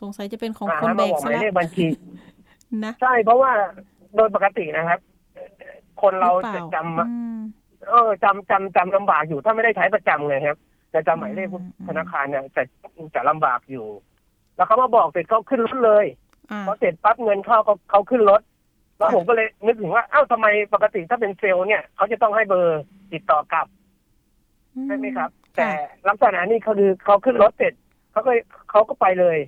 สงสัยจะเป็นของอ่าคนฮะแบมากบอกหซะมายแล้เลวขบัญชีนะใช่เพราะว่าโดยปกตินะครับ คนเราหอปจะล่จำอืมเออจำจำจำลำบากอยู่ถ้าไม่ได้ใช้ประจำเลยครับจะจำหมายเลขอืมธนาคารเนี่ยจะจะลำบากอยู่ แล้วเขามาบอกเสร็จเขาขึ้นรถเลยอ่าพอเสร็จปั๊บเงินเข้าเขาเขาขึ้นรถ แล้วผมก็เลยนึกถึงว่าอ้าวทำไมปกติถ้าเป็นเซลล์เนี่ยเขาจะต้องให้เบอร์ติดต่อกลับใช่ไหมครับ แต่ค่ะลักษณะนี้เขาคือเขาขึ้นรถเสร็จเขาก็เขาก็ไปเลย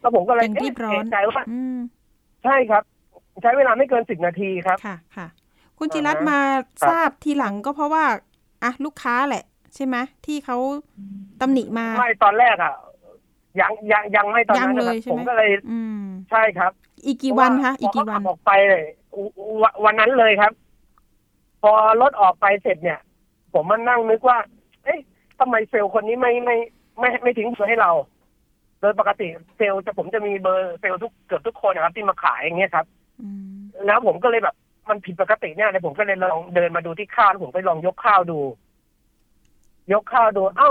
แล้วผมก็เลยเป็นรีบร้อนเะเะใจว่าอืมใช่ครับ ใช้เวลาไม่เกินสิบนาทีครับค่ะค่ะ คุณจิรัตน์อ่าฮะมาครับทราบทีหลังก็เพราะว่าอะลูกค้าแหละ ใช่ไหมที่เขาตำหนิมาไม่ตอนแรกอะยังยังยังไม่ตอนนั้นยังนะเลครัยบใช่ไหมผมก็เลยอืมใช่ครับ อีกกี่วันคะเพอีกราะว่ากี่วันพขับออกไปเลยวันวันนั้นเลยครับ พอรถออกไปเสร็จเนี่ย ผมมานั่งนึกว่า เอ๊ะทำไมเซลล์คนนี้ไม่ไม่ไม่ไม่ทิ้งเบอร์ให้เรา โดยปกติเซลล์จะผมจะมีเบอร์เซลล์ทุกเกือบทุกคนนะครับ ที่มาขายอย่างเงี้ยครับอืมแล้วผมก็เลยแบบ มันผิดปกติเนี่ยเลยผมก็เลยลองเดินมาดูที่ข้าวแล้วผมไปลองยกข้าวดู ยกข้าวดู เอ้า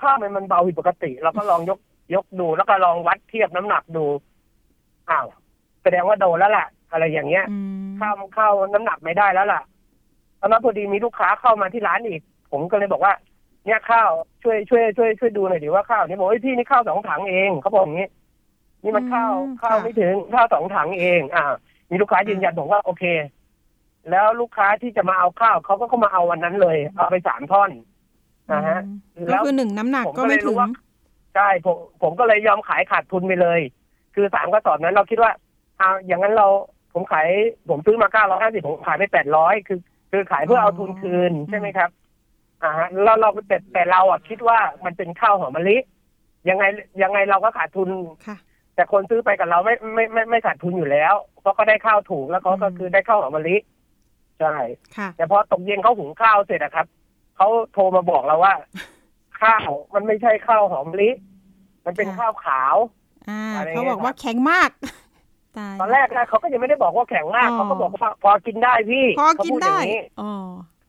ข้าวมันมันเบาผิดปกติ เราก็ลองยกยกดูแล้วก็ลองวัดเทียบน้ำหนักดู อ้าวแสดงว่าโดนแล้วล่ะ อะไรอย่างเงี้ยอืมข้าวข้าวน้ำหนักไม่ได้แล้วล่ะตอนนั้นพอดีมีลูกค้าเข้ามาที่ร้านอีก ผมก็เลยบอกว่า เนี่ยข้าวช่วยช่วยช่วยช่วยดูหน่อยดิว่าข้าวนี่บอกเฮ้ยพี่นี่ข้าวสองถังเองเขาบอกอย่างนี้ นี่มันข้าวข้าวไม่ถึงข้าวสองถังเอง อ่า มีลูกค้ายืนยันบอกว่าโอเค แล้วลูกค้าที่จะมาเอาข้าวเขาก็เข้ามาเอาวันนั้นเลย เอาไปสามท่อนนะฮะอืมแล้ก็วคือหนึ่งน้ำหนักผมก็ก็เลไม่ยรู้ถึงว่าใช่ผมผมก็เลยยอมขายขาดทุนไปเลย คือสามกระสอบนั้นเราคิดว่าเอาอย่างนั้นเราผมขายผมซื้อมาเก้าร้อยห้าสิบผมขายไปแปดร้อยคือ คือขายเพื่อเอาทุนคืนใช่ไหมครับอ่าฮะเราเราแต่แต่เราอะคิดว่ามันเป็นข้าวหอมมะลิยังไงยังไงเราก็ขาดทุนค่ะแต่คนซื้อไปกับเราไม่ไม่ไม่ไม่ขาดทุนอยู่แล้ว เพราะเขาได้ข้าวถูกแล้วเขาก็อืมคือได้ข้าวหอมมะลิใช่ค่ะแต่พอตกเย็นเขาหุงข้าวเสร็จอะครับเขาโทรมาบอกเราว่า ข้าวมันไม่ใช่ข้าวหอมมะลิ มันเป็นค่ะข้าวขาว อ่าอะไรเขาบอกเงี้ยว่าแข็งมากตายตอนแรกนะเขาก็ยังไม่ได้บอกว่าแข็งมากอ๋อเขาก็บอกว่าพอกินได้พี่พอเขากินพูได้อย่างนี้อ๋อ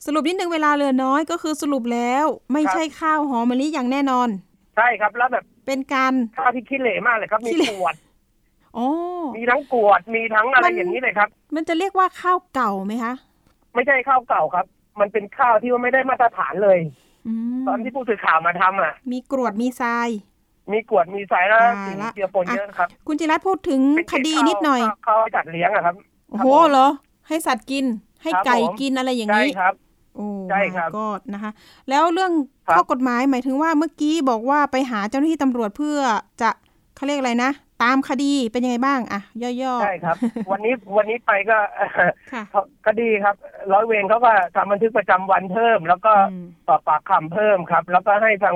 สรุปนิดนึงเวลาเหลือน้อยก็คือสรุปแล้ว ไม่ครับใช่ข้าวหอมมะลิอย่างแน่นอน ใช่ครับแล้วแบบเป็นการข้าวที่ขี้เหร่มากเลยครับ มีขี้เหร่กรวดอ๋อมีทั้งกรวดมีทั้งอะไรมันอย่างนี้เลยครับ มันจะเรียกว่าข้าวเก่าไหมคะไม่ใช่ข้าวเก่าครับ มันเป็นข้าวที่ว่าไม่ได้มาตรฐานเลยอืมตอนที่ผู้สื่อข่าวมาทำอะ มีกรวดมีทราย มีกรวดมีสายแล้วตายสิ่งละ เจือปนเยอะครับคุณจิรัตน์พูดถึงเป็นคดีข้าวนิดหน่อยข้าวข้าวจัดเลี้ยงอะครับโอ้โหเหรอ ให้สัตว์กิน ให้ครับไก่ผม กินอะไรอย่างใช่นี้ ครับ โอ้ใช่ครับก็นะคะ แล้วเรื่องครับ ข้อกฎหมายหมายถึงว่าเมื่อกี้บอกว่าไปหาเจ้าหน้าที่ตำรวจเพื่อจะเขาเรียกอะไรนะ ตามคดีเป็นยังไงบ้างอะย่อๆใช่ครับ วันนี้วันนี้ไปก็ค่ะ คดีครับ ร้อยเวรเขาก็ทำบันทึกประจำวันเพิ่ม แล้วก็อืม สอบปากคำเพิ่มครับ แล้วก็ให้ทาง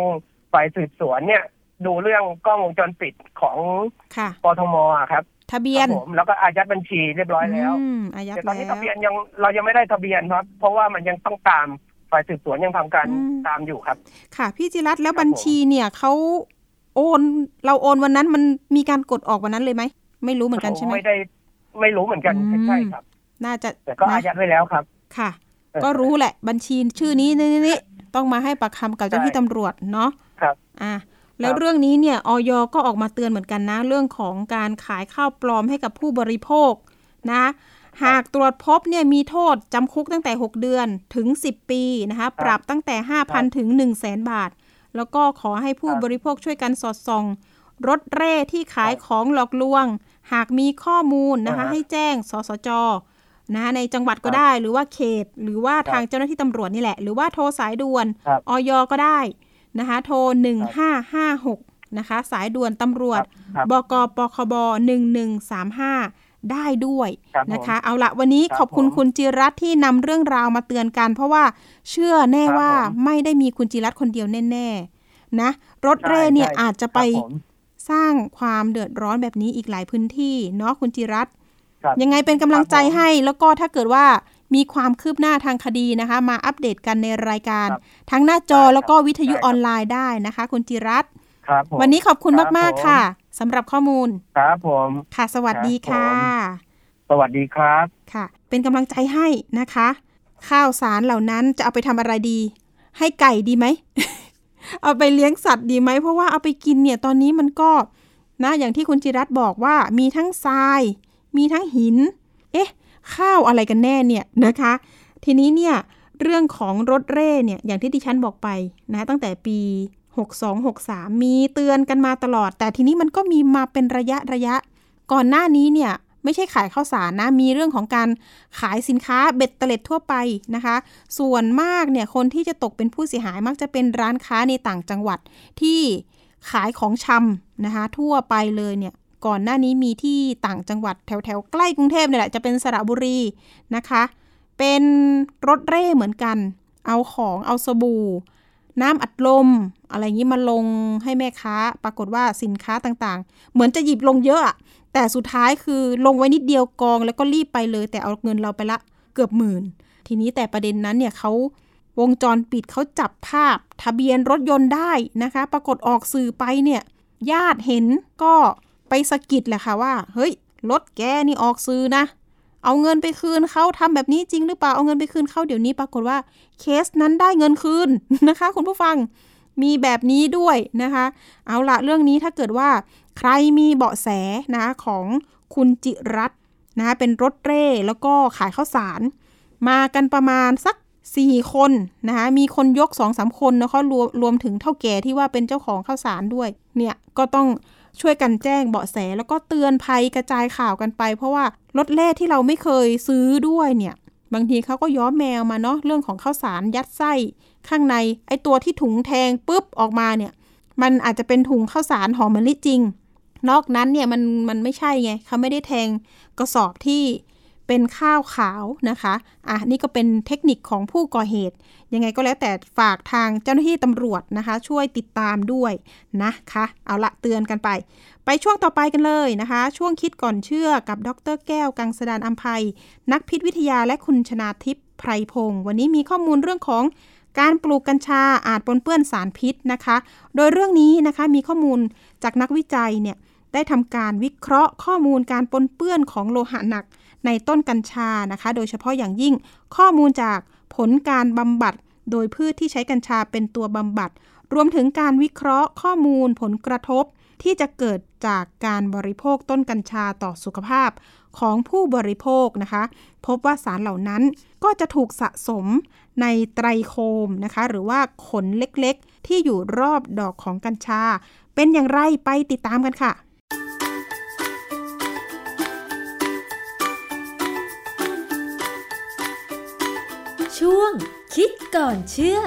ฝ่ายสืบสวนเนี่ย ดูเรื่องกล้องวงจรปิดของค่ะปทมอะครับทะเบียนครับผมแล้วก็อายัดบัญชีเรียบร้อยแล้วอืมอายัดแต่ตอนแล้นี้วทะเบียนยังเรายังไม่ได้ทะเบียนครับ เพราะว่ามันยังต้องตามฝ่ายสืบสวนยังทำการอืมตามอยู่ครับ ค่ะ พี่จิรัตน์แล้วครับบัญชีเนี่ยเขาโอน เราโอนวันนั้นมันมีการกดออกวันนั้นเลยไหมไม่รู้เหมือนกันใช่ไหมไม่ได้ไม่รู้เหมือนกันอืมใช่ครับ น่าจะแต่ก็อานะยัดไว้แล้วครับ ค่ะเออก็รู้แหละบัญชีชื่อนี้นี่นี่นี่ต้องมาให้ปากคำกับเจ้าหน้าที่ใช่ตำรวจเนาะครับ อะ แล้วครับเรื่องนี้เนี่ยออยก็ออกมาเตือนเหมือนกันนะ เรื่องของการขายข้าวปลอมให้กับผู้บริโภคนะหากตรวจพบเนี่ยมีโทษจำคุกตั้งแต่ 6 เดือนถึง 10 ปีนะคะปรับตั้งแต่ 5,000 ถึง 1 0 0 0 0แบาท แล้วก็ขอให้ผู้ครับบริโภคช่วยกันสอดส่อง รถเร่ที่ขายของหลอกลวง หากมีข้อมูลนะคะอ่าฮะให้แจ้งสสจนะคะในจังหวัดก็ได้หรือว่าเขต หรือว่าทางเจ้าหน้าที่ตำรวจนี่แหละ หรือว่าโทรสายด่วนครับออยก็ได้ นะคะโทร 1556นะคะสายด่วนตำรวจครับบกปคบ1135 ได้ด้วยครับผมนะคะ เอาละวันนี้ครับขอบคุณผมคุณจิรัตน์ที่นำเรื่องราวมาเตือนกัน เพราะว่าเชื่อแน่ครับว่าผมไม่ได้มีคุณจิรัตน์คนเดียวแน่ ๆ นะ รถเร่เนี่ยใช่อาจจะไปครับผมสร้างความเดือดร้อนแบบนี้อีกหลายพื้นที่เนาะคุณจิรัตน์ครับยังไงเป็นกำลังใจครับผมให้แล้วก็ถ้าเกิดว่า มีความคืบหน้าทางคดีนะคะ มาอัปเดตกันในรายการครับทั้งหน้าจอได้ครับแล้วก็วิทยุได้ครับออนไลน์ได้นะคะ คุณจิรัตน์ครับผมวันนี้ขอบคุณครับมากผมๆค่ะสำหรับข้อมูล ครับผม ค่ะ สวัสดีครับค่ะผมสวัสดีครับ ค่ะ เป็นกำลังใจให้นะคะ ข้าวสารเหล่านั้นจะเอาไปทำอะไรดี ให้ไก่ดีไหม เอาไปเลี้ยงสัตว์ดีไหม เพราะว่าเอาไปกินเนี่ยตอนนี้มันก็ นะ อย่างที่คุณจิรัตน์บอกว่า มีทั้งทราย มีทั้งหิน เอ๊ะ ข้าวอะไรกันแน่เนี่ยนะคะ ทีนี้เนี่ยเรื่องของรถเร่เนี่ยอย่างที่ดิฉันบอกไปนะตั้งแต่ปี 62 63 มีเตือนกันมาตลอด แต่ทีนี้มันก็มีมาเป็นระยะระยะ ก่อนหน้านี้เนี่ยไม่ใช่ขายข้าวสารนะ มีเรื่องของการขายสินค้าเบ็ดเตล็ดทั่วไปนะคะ ส่วนมากเนี่ยคนที่จะตกเป็นผู้เสียหายมักจะเป็นร้านค้าในต่างจังหวัดที่ขายของชำนะคะทั่วไปเลยเนี่ย ก่อนหน้านี้มีที่ต่างจังหวัดแถวแถวๆใกล้กรุงเทพเนี่ยแหละจะเป็นสระบุรีนะคะ เป็นรถเร่เหมือนกัน เอาของเอาสบู่ น้ำอัดลม อะไรอย่างนี้มาลงให้แม่ค้า ปรากฏว่าสินค้าต่างๆ เหมือนจะหยิบลงเยอะอะ แต่สุดท้ายคือลงไว้นิดเดียวกองแล้วก็รีบไปเลย แต่เอาเงินเราไปละเกือบหมื่น ทีนี้แต่ประเด็นนั้นเนี่ยเขาวงจรปิดเขาจับภาพทะเบียนรถยนต์ได้นะคะ ปรากฏออกสื่อไปเนี่ยญาติเห็นก็ ไปสะกิดแหละค่ะว่า เฮ้ยรถแกนี่ออกสื่อนะ เอาเงินไปคืนเขาทำแบบนี้จริงหรือเปล่าเอาเงินไปคืนเขาเดี๋ยวนี้ปรากฏว่าเคสนั้นได้เงินคืนนะคะ คุณผู้ฟังมีแบบนี้ด้วยนะคะ เอาละเรื่องนี้ถ้าเกิดว่า ใครมีเบาะแสนะของคุณจิรัตน์นะเป็นรถเร่แล้วก็ขายข้าวสาร มากันประมาณสัก 4 คนนะคะมีคนยก2อสคนนะคะรวมรวมถึงเท่าแก่ที่ว่าเป็นเจ้าของข้าวสารด้วย เนี่ยก็ต้อง ช่วยกันแจ้งเบาะแสแล้วก็เตือนภัยกระจายข่าวกันไป เพราะว่ารถเล่ที่เราไม่เคยซื้อด้วยเนี่ย บางทีเขาก็ย้อมแมวมาเนาะเรื่องของข้าวสารยัดไส้ข้างในไอตัวที่ถุงแทงปุ๊บออกมาเนี่ย มันอาจจะเป็นถุงข้าวสารหอมมะลิจริง นอกนั้นเนี่ยมันมันไม่ใช่ไงเขาไม่ได้แทงกระสอบที่ เป็นข้าวขาวนะคะอะนี่ก็เป็นเทคนิคของผู้ก่อเหตุ ยังไงก็แล้วแต่ฝากทางเจ้าหน้าที่ตำรวจนะคะ ช่วยติดตามด้วยนะคะ เอาละเตือนกันไป ไปช่วงต่อไปกันเลยนะคะ ช่วงคิดก่อนเชื่อกับดรแก้ว กังสดานอัมภัย นักพิษวิทยาและคุณชนาทิพย์ไพรพงศ์วันนี้มีข้อมูลเรื่องของการปลูกกัญชาอาจปนเปื้อนสารพิษนะคะ โดยเรื่องนี้นะคะมีข้อมูลจากนักวิจัยเนี่ยได้ทำการวิเคราะห์ข้อมูลการปนเปื้อนของโลหะหนัก ในต้นกัญชานะคะ โดยเฉพาะอย่างยิ่งข้อมูลจากผลการบำบัด โดยพืชที่ใช้กัญชาเป็นตัวบำบัด รวมถึงการวิเคราะห์ข้อมูลผลกระทบ ที่จะเกิดจากการบริโภคต้นกัญชาต่อสุขภาพของผู้บริโภคนะคะ พบว่าสารเหล่านั้นก็จะถูกสะสมในไตรโคมนะคะ หรือว่าขนเล็กๆ ที่อยู่รอบดอกของกัญชา เป็นอย่างไรไปติดตามกันค่ะ ช่วง คิดก่อนเชื่อ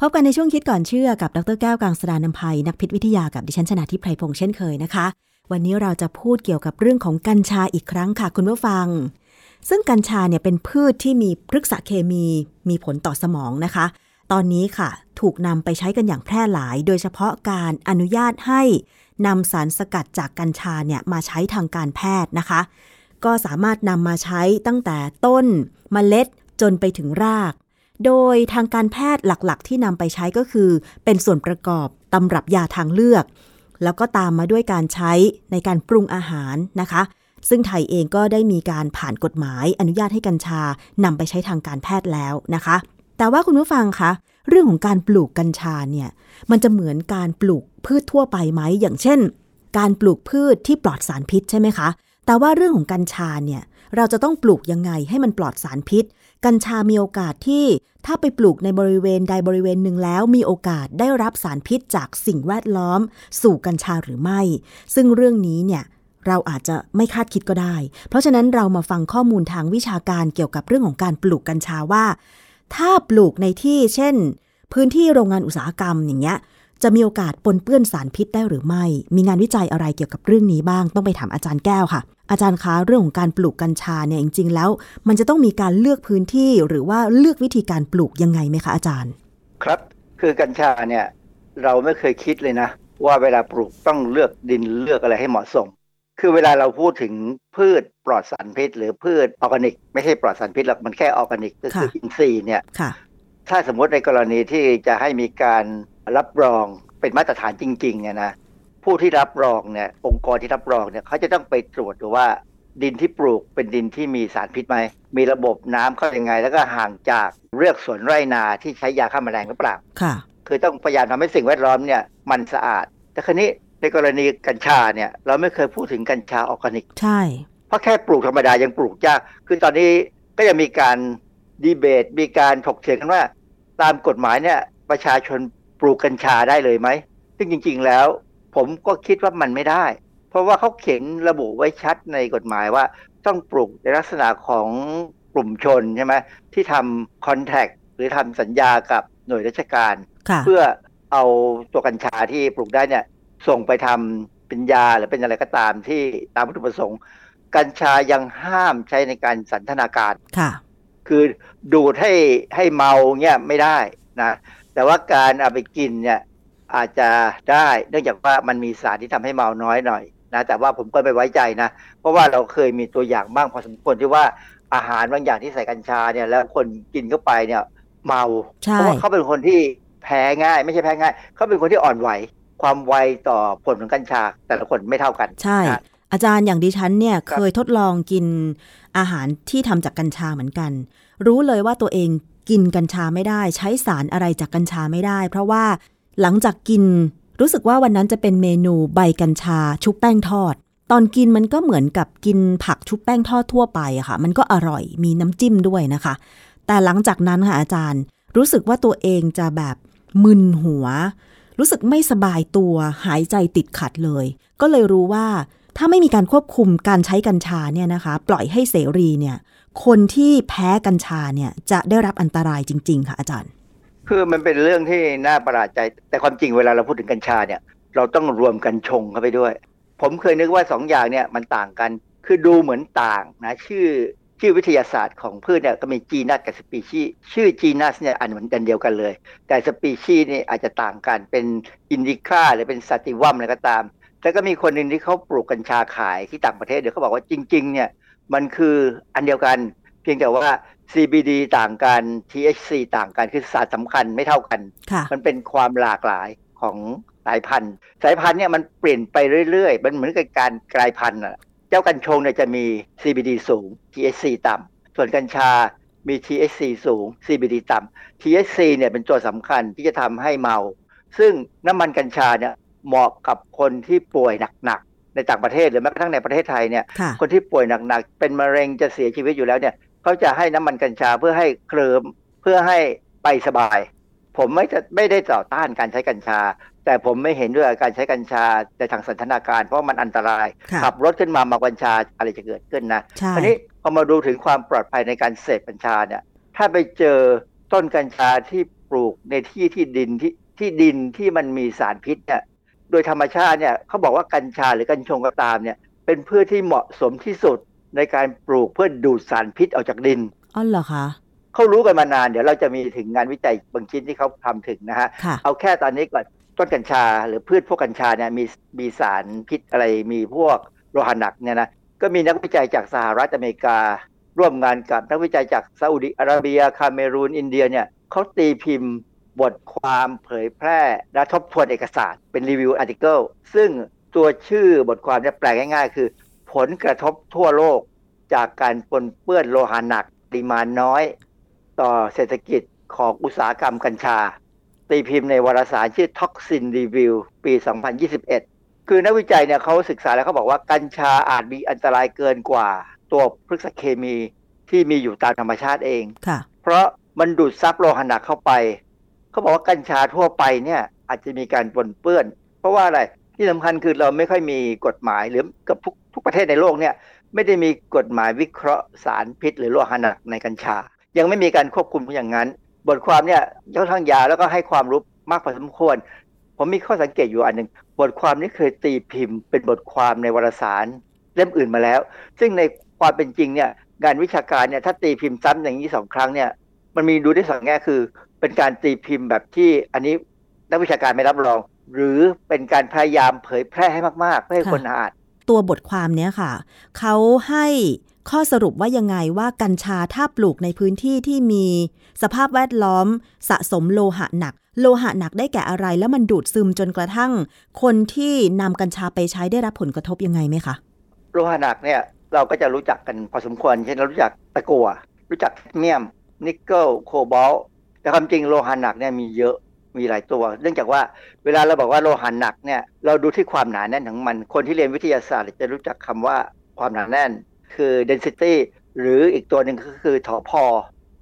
พบกันในช่วงคิดก่อนเชื่อกับ ดรแก้วกังสดานนภัย นักพิษวิทยากับดิฉันชนะทิพไพรพงษ์เช่นเคยนะคะ วันนี้เราจะพูดเกี่ยวกับเรื่องของกัญชาอีกครั้งค่ะ คุณผู้ฟัง ซึ่งกัญชาเนี่ยเป็นพืชที่มีพฤกษเคมีมีผลต่อสมองนะคะ ตอนนี้ค่ะ ถูกนำไปใช้กันอย่างแพร่หลาย โดยเฉพาะการอนุญาตให้ นำสารสกัดจากกัญชาเนี่ยมาใช้ทางการแพทย์นะคะ ก็สามารถนำมาใช้ตั้งแต่ต้นเมล็ดจนไปถึงราก โดยทางการแพทย์หลักๆ ที่นำไปใช้ก็คือ เป็นส่วนประกอบตำรับยาทางเลือก แล้วก็ตามมาด้วยการใช้ในการปรุงอาหารนะคะ ซึ่งไทยเองก็ได้มีการผ่านกฎหมายอนุญาตให้กัญชานำไปใช้ทางการแพทย์แล้วนะคะ แต่ว่าคุณผู้ฟังคะ เรื่องของการปลูกกัญชาเนี่ยมันจะเหมือนการปลูกพืชทั่วไปไหมอย่างเช่น การปลูกพืชที่ปลอดสารพิษใช่ไหมคะ แต่ว่าเรื่องของกัญชาเนี่ยเราจะต้องปลูกยังไงให้มันปลอดสารพิษ กัญชามีโอกาสที่ถ้าไปปลูกในบริเวณใดบริเวณหนึ่งแล้ว มีโอกาสได้รับสารพิษจากสิ่งแวดล้อม สู่กัญชาหรือไม่ ซึ่งเรื่องนี้เนี่ยเราอาจจะไม่คาดคิดก็ได้ เพราะฉะนั้นเรามาฟังข้อมูลทางวิชาการเกี่ยวกับเรื่องของการปลูกกัญชาว่า ถ้าปลูกในที่เช่น พื้นที่โรงงานอุตสาหกรรมอย่างเงี้ยจะมีโอกาสปนเปื้อนสารพิษได้หรือไม่ มีงานวิจัยอะไรเกี่ยวกับเรื่องนี้บ้าง ต้องไปถามอาจารย์แก้วค่ะ อาจารย์คะเรื่องของการปลูกกัญชาเนี่ยจริงๆ แล้ว มันจะต้องมีการเลือกพื้นที่หรือว่าเลือกวิธีการปลูกยังไงไหมคะอาจารย์ ครับ คือกัญชาเนี่ยเราไม่เคยคิดเลยนะ ว่าเวลาปลูกต้องเลือกดินเลือกอะไรให้เหมาะสม คือเวลาเราพูดถึงพืช ปลอดสารพิษ หรือพืชออร์แกนิก ไม่ใช่ปลอดสารพิษหรอกมันแค่ออร์แกนิกก็คือค่ะอินทรีย์เนี่ยค่ะถ้าสมมติในกรณีที่จะให้มีการรับรองเป็นมาตรฐานจริงๆเนี่ยนะผู้ที่รับรองเนี่ยองค์กรที่รับรองเนี่ยเขาจะต้องไปตรวจดูว่า ดินที่ปลูกเป็นดินที่มีสารพิษไหมมีระบบน้ำเข้ายังไง แล้วก็ห่างจากเรือกสวนไร่นาที่ใช้ยาฆ่าแมลงหรือเปล่าค่ะคือต้องพยายามทำให้สิ่งแวดล้อมเนี่ยมันสะอาด แต่คราวนี้ในกรณีกัญชาเนี่ยเราไม่เคยพูดถึงกัญชาออร์แกนิก ใช่ เพราะแค่ปลูกธรรมดายังปลูกยาก คือตอนนี้ก็ยังมีการดีเบต มีการถกเถียงกันว่า ตามกฎหมายเนี่ยประชาชนปลูกกัญชาได้เลยไหม ซึ่งจริง ๆ แล้ว ผมก็คิดว่ามันไม่ได้ เพราะว่าเขาเขียนระบุไว้ชัดในกฎหมายว่าต้องปลูกในลักษณะของกลุ่มชนใช่ไหมที่ทำคอนแทคหรือทำสัญญากับหน่วยราชการค่ะเพื่อเอาตัวกัญชาที่ปลูกได้เนี่ยส่งไปทำเป็นยาหรือเป็นอะไรก็ตามที่ตามวัตถุประสงค์ กัญชายังห้ามใช้ในการสันทนาการค่ะ คือดูดให้ให้เมาเนี่ยไม่ได้นะแต่ว่าการเอาไปกินเนี่ยอาจจะได้ เนื่องจากว่ามันมีสารที่ทำให้เมาน้อยหน่อยนะแต่ว่าผมก็ไม่ไว้ใจนะ เพราะว่าเราเคยมีตัวอย่างบ้างพอสมควรที่ว่าอาหารบางอย่างที่ใส่กัญชาเนี่ย แล้วคนกินเข้าไปเนี่ยเมาใช่เพราะว่าเขาเป็นคนที่แพ้ง่าย ไม่ใช่แพ้ง่าย เขาเป็นคนที่อ่อนไหวความไวต่อผลของกัญชา แต่ละคนไม่เท่ากันใช่นะ อาจารย์อย่างดิฉันเนี่ยครับเคยทดลองกินอาหารที่ทำจากกัญชาเหมือนกัน รู้เลยว่าตัวเองกินกัญชาไม่ได้ ใช้สารอะไรจากกัญชาไม่ได้ เพราะว่าหลังจากกินรู้สึกว่าวันนั้นจะเป็นเมนูใบกัญชาชุบแป้งทอด ตอนกินมันก็เหมือนกับกินผักชุบแป้งทอดทั่วไปอะค่ะ มันก็อร่อยมีน้ำจิ้มด้วยนะคะ แต่หลังจากนั้นค่ะอาจารย์ รู้สึกว่าตัวเองจะแบบมึนหัว รู้สึกไม่สบายตัวหายใจติดขัดเลย ก็เลยรู้ว่า ถ้าไม่มีการควบคุมการใช้กัญชาเนี่ยนะคะ ปล่อยให้เสรีเนี่ย คนที่แพ้กัญชาเนี่ยจะได้รับอันตรายจริง ๆ ค่ะอาจารย์ คือมันเป็นเรื่องที่น่าประหลาดใจ แต่ความจริงเวลาเราพูดถึงกัญชาเนี่ย เราต้องรวมกันชงเข้าไปด้วย ผมเคยนึกว่าสองอย่างเนี่ยมันต่างกัน คือดูเหมือนต่างนะชื่อชื่อวิทยาศาสตร์ของพืชเนี่ยก็มี genus กับสปีชีชื่อ genus เนี่ยอันเหมือนกันเดียวกันเลย แต่สปีชีนี่อาจจะต่างกันเป็น indica หรือเป็น sativum อะไรก็ตาม แต่ก็มีคนหนึ่งที่เขาปลูกกัญชาขายที่ต่างประเทศเดี๋ยวเขาบอกว่าจริง ๆ เนี่ยมันคืออันเดียวกัน เพียงแต่ว่า CBD ต่างกัน THC ต่างกันคือสารสำคัญไม่เท่ากันค่ะมันเป็นความหลากหลายของสายพันธุ์ สายพันธุ์เนี่ยมันเปลี่ยนไปเรื่อยๆ มันเหมือนกับการกลายพันธุ์อะเจ้ากัญชงเนี่ยจะมี CBD สูง THC ต่ำส่วนกัญชามี THC สูง CBD ต่ำ THC เนี่ยเป็นตัวสำคัญที่จะทำให้เมา ซึ่งน้ำมันกัญชาเนี่ย เหมาะกับคนที่ป่วยหนักๆในต่างประเทศหรือแม้กระทั่งในประเทศไทยเนี่ยค่ะคนที่ป่วยหนักๆเป็นมะเร็งจะเสียชีวิตอยู่แล้วเนี่ยเขาจะให้น้ำมันกัญชาเพื่อให้เคลิมเพื่อให้ไปสบาย ผมไม่จะไม่ได้ต่อต้านการใช้กัญชา แต่ผมไม่เห็นด้วยกับการใช้กัญชาในทางสันทนาการ เพราะมันอันตรายค่ะขับรถขึ้นมามากัญชาอะไรจะเกิดขึ้นนะใช่ทีนี้พอมาดูถึงความปลอดภัยในการเสพกัญชาเนี่ยถ้าไปเจอต้นกัญชาที่ปลูกในที่ที่ดินที่ที่ดินที่มันมีสารพิษเนี่ย โดยธรรมชาติเนี่ยเขาบอกว่ากัญชาหรือกัญชงก็ตามเนี่ยเป็นพืชที่เหมาะสมที่สุดในการปลูกเพื่อดูดสารพิษออกจากดินอ๋อเหรอคะเขารู้กันมานานเดี๋ยวเราจะมีถึงงานวิจัยบางชิ้นที่เขาทำถึงนะฮะค่ะเอาแค่ตอนนี้ก่อนต้นกัญชา หรือพืชพวกกัญชาเนี่ยมีมีสารพิษอะไรมีพวกโลหะหนักเนี่ยนะก็มีนักวิจัยจากสหรัฐอเมริกา ร่วมงานกับนักวิจัยจากซาอุดิอาระเบียคาเมรูนอินเดียเนี่ยเขาตีพิมพ์ บทความเผยแพร่และทบทวนเอกสารเป็น review article ซึ่งตัวชื่อบทความเนี่ยแปลง่ายๆ คือ ผลกระทบทั่วโลกจากการปนเปื้อนโลหะหนักปริมาณน้อย ต่อเศรษฐกิจของอุตสาหกรรมกัญชา ตีพิมพ์ในวารสารชื่อ Toxin Review ปี 2021 คือนักวิจัยเนี่ยเขาศึกษาแล้วเขาบอกว่ากัญชาอาจมีอันตรายเกินกว่า ตัวพฤกษเคมีที่มีอยู่ตามธรรมชาติเองค่ะเพราะมันดูดซับโลหะหนักเข้าไป เขาบอกว่ากัญชาทั่วไปเนี่ย อาจจะมีการปนเปื้อน เพราะว่าอะไรที่สำคัญคือเราไม่ค่อยมีกฎหมายหรือกับทุกทุกประเทศในโลกเนี่ย ไม่ได้มีกฎหมายวิเคราะห์สารพิษ หรือโลหะหนักในกัญชา ยังไม่มีการควบคุมอย่างนั้น บทความเนี่ยค่อนข้างยาวแล้วก็ให้ความรู้มากพอสมควร ผมมีข้อสังเกตอยู่อันหนึ่งบทความนี้เคยตีพิมพ์ เป็นบทความในวารสารเล่มอื่นมาแล้ว ซึ่งในความเป็นจริงเนี่ยงานวิชาการเนี่ยถ้าตีพิมพ์ซ้ำอย่างนี้สองครั้งเนี่ยมันมีดูได้สองแง่คือ เป็นการตีพิมพ์แบบที่อันนี้นักวิชาการไม่รับรอง หรือเป็นการพยายามเผยแพร่ให้มากๆเพื่อให้คนอ่านตัวบทความเนี้ยค่ะ เขาให้ข้อสรุปว่ายังไงว่ากัญชาถ้าปลูกในพื้นที่ที่มี สภาพแวดล้อม สะสมโลหะหนัก โลหะหนักได้แก่อะไร แล้วมันดูดซึมจนกระทั่ง คนที่นำกัญชาไปใช้ได้รับผลกระทบยังไงไหมคะโลหะหนักเนี่ยเราก็จะรู้จักกันพอสมควรเช่นเรารู้จักตะกั่วรู้จักเมียมนิกเกิลโคบอลต์ แต่ความจริงโลหะหนักเนี่ยมีเยอะมีหลายตัว เนื่องจากว่าเวลาเราบอกว่าโลหะหนักเนี่ยเราดูที่ความหนาแน่นของมัน คนที่เรียนวิทยาศาสตร์จะรู้จักคำว่าความหนาแน่น คือ density หรืออีกตัวหนึ่งก็คือถอพอ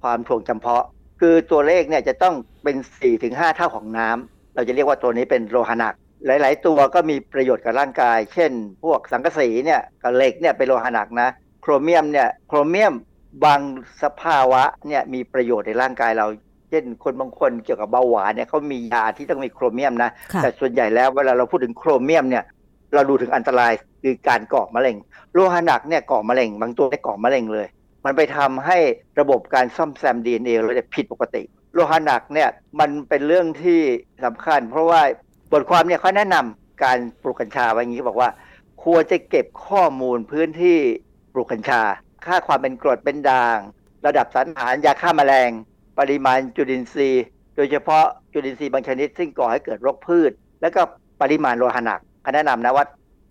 ความถ่วงจำเพาะ คือตัวเลขเนี่ยจะต้องเป็น 4-5 เท่าของน้ำเราจะเรียกว่าตัวนี้เป็นโลหะหนัก หลาย ๆ ตัวก็มีประโยชน์กับร่างกาย เช่น พวกสังกะสีเนี่ยกับเหล็กเนี่ยเป็นโลหะหนักนะ โครเมียมเนี่ยโครเมียมบางสภาวะเนี่ยมีประโยชน์ในร่างกายเรา เช่นคนบางคนเกี่ยวกับเบาหวานเนี่ยเขามียาที่ต้องมีโครเมียมนะค่ะแต่ส่วนใหญ่แล้วเวลาเราพูดถึงโครเมียมเนี่ยเราดูถึงอันตรายคือการก่อมะเร็ง โลหะหนักเนี่ยก่อมะเร็ง บางตัวได้ก่อมะเร็งเลย มันไปทำให้ระบบการซ่อมแซม DNA เราเนี่ยผิดปกติ โลหะหนักเนี่ยมันเป็นเรื่องที่สำคัญ เพราะว่าบทความเนี่ยเขาแนะนำการปลูกกัญชาไว้อย่างนี้เขาบอกว่า ควรจะเก็บข้อมูลพื้นที่ปลูกกัญชา ค่าความเป็นกรดเป็นด่าง ระดับสารอาหารยาฆ่าแมลง ปริมาณจุลินทรีย์ โดยเฉพาะจุลินทรีย์บางชนิด ซึ่งก่อให้เกิดโรคพืช แล้วก็ปริมาณโลหะหนักเขาแนะนำนะว่า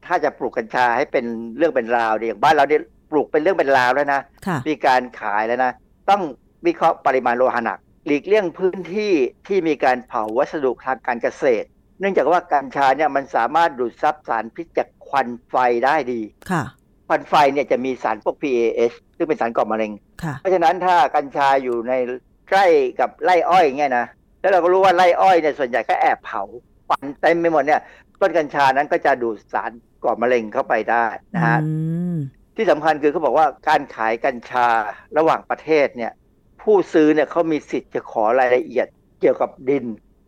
ถ้าจะปลูกกัญชาให้เป็นเรื่องเป็นราวเนี่ยอย่างบ้านเราเนี่ยปลูกเป็นเรื่องเป็นราวแล้วนะค่ะมีการขายแล้วนะต้องวิเคราะห์ปริมาณโลหะหนัก หลีกเลี่ยงพื้นที่ที่มีการเผาวัสดุทางการเกษตร เนื่องจากว่ากัญชาเนี่ยมันสามารถดูดซับสารพิษจากควันไฟได้ดีค่ะควันไฟเนี่ยจะมีสารพวก PAH ซึ่งเป็นสารก่อมะเร็งค่ะเพราะฉะนั้นถ้ากัญชาอยู่ใน ใกล้กับไร่อ้อยเงี้ยนะแล้วเราก็รู้ว่าไร่อ้อยเนี่ยส่วนใหญ่ก็แอบเผาควันเต็มไปหมดเนี่ย ต้นกัญชานั้นก็จะดูดสารก่อมะเร็งเข้าไปได้นะฮะอืมที่สำคัญคือเขาบอกว่าการขายกัญชาระหว่างประเทศเนี่ย ผู้ซื้อเนี่ยเขามีสิทธิ์จะขอรายละเอียดเกี่ยวกับดิน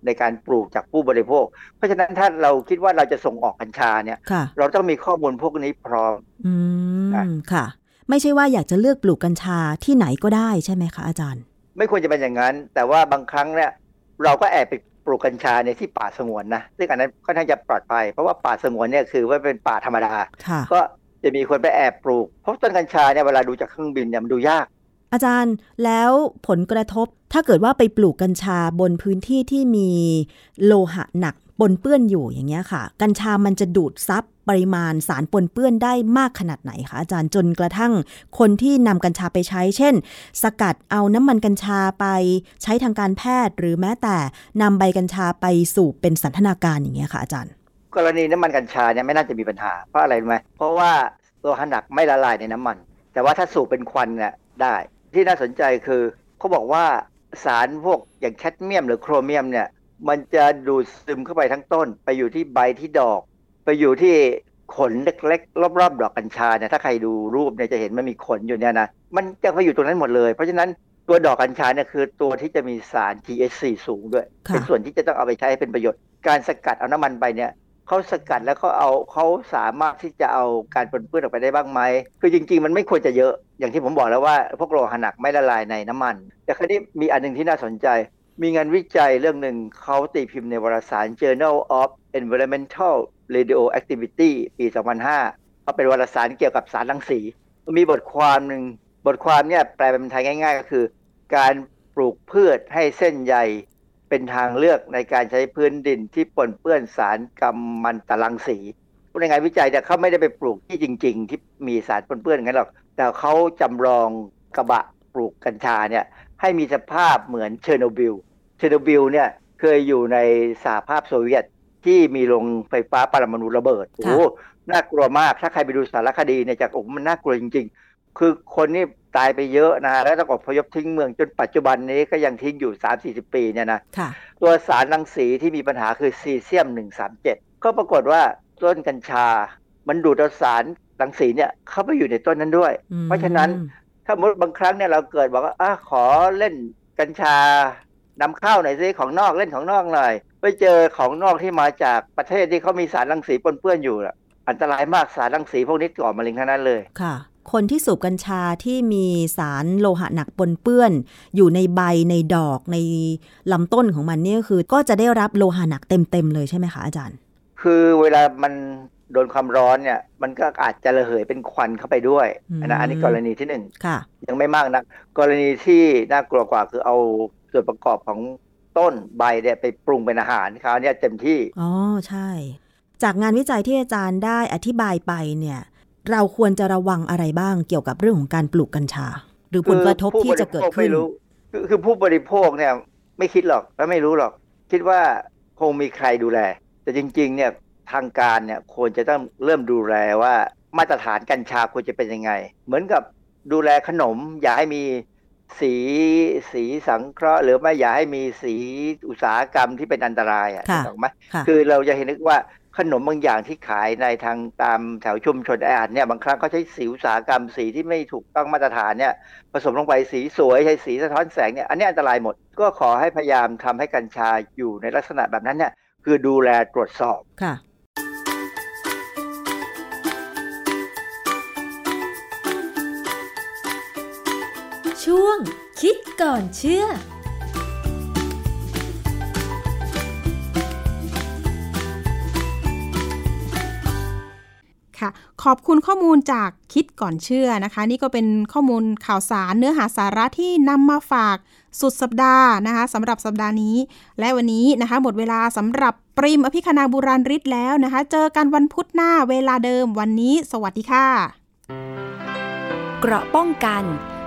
ในการปลูกจากผู้บริโภค เพราะฉะนั้นถ้าเราคิดว่าเราจะส่งออกกัญชาเนี่ยค่ะเราต้องมีข้อมูลพวกนี้พร้อม อืค่ะมค่ะ ไม่ใช่ว่าอยากจะเลือกปลูกกัญชาที่ไหนก็ได้ใช่ไหมคะอาจารย์ ไม่ควรจะเป็นอย่างนั้น แต่ว่าบางครั้งเนี่ยเราก็แอบไปปลูกกัญชาในที่ป่าสงวนนะซึ่งอันนั้นค่อนข้างจะปลอดภัย เพราะว่าป่าสงวนเนี่ยคือว่าเป็นป่าธรรมดาค่ะก็จะมีคนไปแอบปลูก เพราะต้นกัญชาเนี่ยเวลาดูจากเครื่องบินเนี่ยมันดูยาก อาจารย์แล้วผลกระทบถ้าเกิดว่าไปปลูกกัญชาบนพื้นที่ที่มีโลหะหนัก ปนเปื้อนอยู่อย่างเงี้ยค่ะ กัญชามันจะดูดซับปริมาณสารปนเปื้อนได้มากขนาดไหนคะอาจารย์จนกระทั่งคนที่นำกัญชาไปใช้ เช่น สกัดเอาน้ำมันกัญชาไปใช้ทางการแพทย์ หรือแม้แต่นำใบกัญชาไปสูบเป็นสันทนาการอย่างเงี้ยค่ะอาจารย์ กรณีน้ำมันกัญชาเนี่ยไม่น่าจะมีปัญหาเพราะอะไรรู้ไหมเพราะว่าโลหะหนักไม่ละลายในน้ำมัน แต่ว่าถ้าสูบเป็นควันเนี่ยได้ที่น่าสนใจคือเขาบอกว่าสารพวกอย่างแคดเมียม หรือโครเมียมเนี่ย มันจะดูดซึมเข้าไปทั้งต้น ไปอยู่ที่ใบที่ดอก ไปอยู่ที่ขนเล็กๆ รอบๆ ดอกกัญชาเนี่ยถ้าใครดูรูปเนี่ยจะเห็นมันมีขนอยู่เนี่ยนะมันจะไปอยู่ตรงนั้นหมดเลย เพราะฉะนั้นตัวดอกกัญชาเนี่ยคือตัวที่จะมีสาร THC สูงด้วยค่ะเป็นส่วนที่จะต้องเอาไปใช้ให้เป็นประโยชน์ การสกัดเอาน้ำมันไปเนี่ยเขาสกัดแล้วเขาเอาเขาสามารถที่จะเอาการปนเปื้อนออกไปได้บ้างไหมคือจริง ๆ มันไม่ควรจะเยอะอย่างที่ผมบอกแล้วว่า พวกโลหะหนักไม่ละลายในน้ำมัน แต่คราวนี้มีอันหนึงที่น่าสนใจ มีงานวิจัยเรื่องหนึ่งเขาตีพิมพ์ในวารสาร Journal of Environmental Radioactivity ปี 2005เขาเป็นวารสารเกี่ยวกับสารรังสี มีบทความหนึ่งบทความเนี่ยแปลเป็นไทยง่าย ๆ ก็คือ การปลูกพืชให้เส้นใยเป็นทางเลือกในการใช้พื้นดินที่ปนเปื้อนสารกัมมันตรังสีผู้ในงานวิจัยเนี่ยเขาไม่ได้ไปปลูกที่จริง ๆ ที่มีสารปนเปื้อนอย่างนั้นหรอก แต่เขาจำลองกระบะปลูกกัญชาเนี่ย ให้มีสภาพเหมือนเชอร์โนบิล เชอร์โนบิลเนี่ยเคยอยู่ในสหภาพโซเวียตที่มีโรงไฟฟ้าปรมาณูระเบิด โอ้โหน่ากลัวมาก ถ้าใครไปดูสารคดีเนี่ยจากโอ้โหมันน่ากลัวจริง ๆ คือคนนี่ตายไปเยอะนะ แล้วต้องอพยพทิ้งเมืองจนปัจจุบันนี้ก็ยังทิ้งอยู่ 3-40 ปีเนี่ยนะค่ะตัวสารรังสีที่มีปัญหาคือซีเซียม 137 ก็ปรากฏว่าต้นกัญชา มันดูดเอาสารรังสีเนี่ยเข้าไปอยู่ในต้นนั้นด้วยอืมเพราะฉะนั้นถ้าสมมติบางครั้งเนี่ยเราเกิดบอกว่าอะขอเล่นกัญชานำเข้าหน่อยสิของนอกเล่นของนอกหน่อยไปเจอของนอกที่มาจากประเทศที่เขามีสารรังสีปนเปื้อนอยู่อะอันตรายมากสารรังสีพวกนี้ก่อมะเร็งทั้งนั้นเลยค่ะ คนที่สูบกัญชาที่มีสารโลหะหนักปนเปื้อน อยู่ในใบในดอกในลำต้นของมันเนี่ยคือ ก็จะได้รับโลหะหนักเต็มๆเลยใช่ไหมคะอาจารย์ คือเวลามัน โดนความร้อนเนี่ย มันก็อาจจะระเหยเป็นควันเข้าไปด้วยอืมนะอันนี้กรณีที่หนึ่งค่ะยังไม่มากนะกรณีที่น่ากลัวกว่าคือเอาส่วนประกอบของต้นใบเนี่ยไปปรุงเป็นอาหารคราวเนี้ยเต็มที่อ๋อใช่ จากงานวิจัยที่อาจารย์ได้อธิบายไปเนี่ย เราควรจะระวังอะไรบ้างเกี่ยวกับเรื่องของการปลูกกัญชา หรือผลกระทบที่จะเกิดผู้บริโภคขึ้ไม่นรู้คือคือผู้บริโภคเนี่ย ไม่คิดหรอกและไม่รู้หรอก คิดว่าคงมีใครดูแล แต่จริง ๆ เนี่ย ทางการเนี่ยควรจะต้องเริ่มดูแลว่ามาตรฐานกัญชาควรจะเป็นยังไง เหมือนกับดูแลขนม อย่าให้มีสีสีสังเคราะห์ หรือไม่อย่าให้มีสีอุตสาหกรรมที่เป็นอันตรายอะค่ะถูกไหมค่ะคือเราจะเห็นนึกว่าขนมบางอย่างที่ขายในทางตามแถวชุมชนแออัดเนี่ยบางครั้งเขาใช้สีอุตสาหกรรมสีที่ไม่ถูกต้องมาตรฐานเนี่ยผสมลงไปสีสวยใช้สีสะท้อนแสงเนี่ยอันนี้อันตรายหมด ก็ขอให้พยายามทำให้กัญชาอยู่ในลักษณะแบบนั้นเนี่ยคือดูแลตรวจสอบค่ะ ช่วง คิดก่อนเชื่อค่ะขอบคุณข้อมูลจากคิดก่อนเชื่อนะคะ นี่ก็เป็นข้อมูลข่าวสารเนื้อหาสาระที่นำมาฝากสุดสัปดาห์นะคะสำหรับสัปดาห์นี้ และวันนี้นะคะ หมดเวลาสำหรับปริมอภิคณาบุราริศแล้วนะคะ เจอกันวันพุธหน้าเวลาเดิมวันนี้ สวัสดีค่ะ เกราะป้องกัน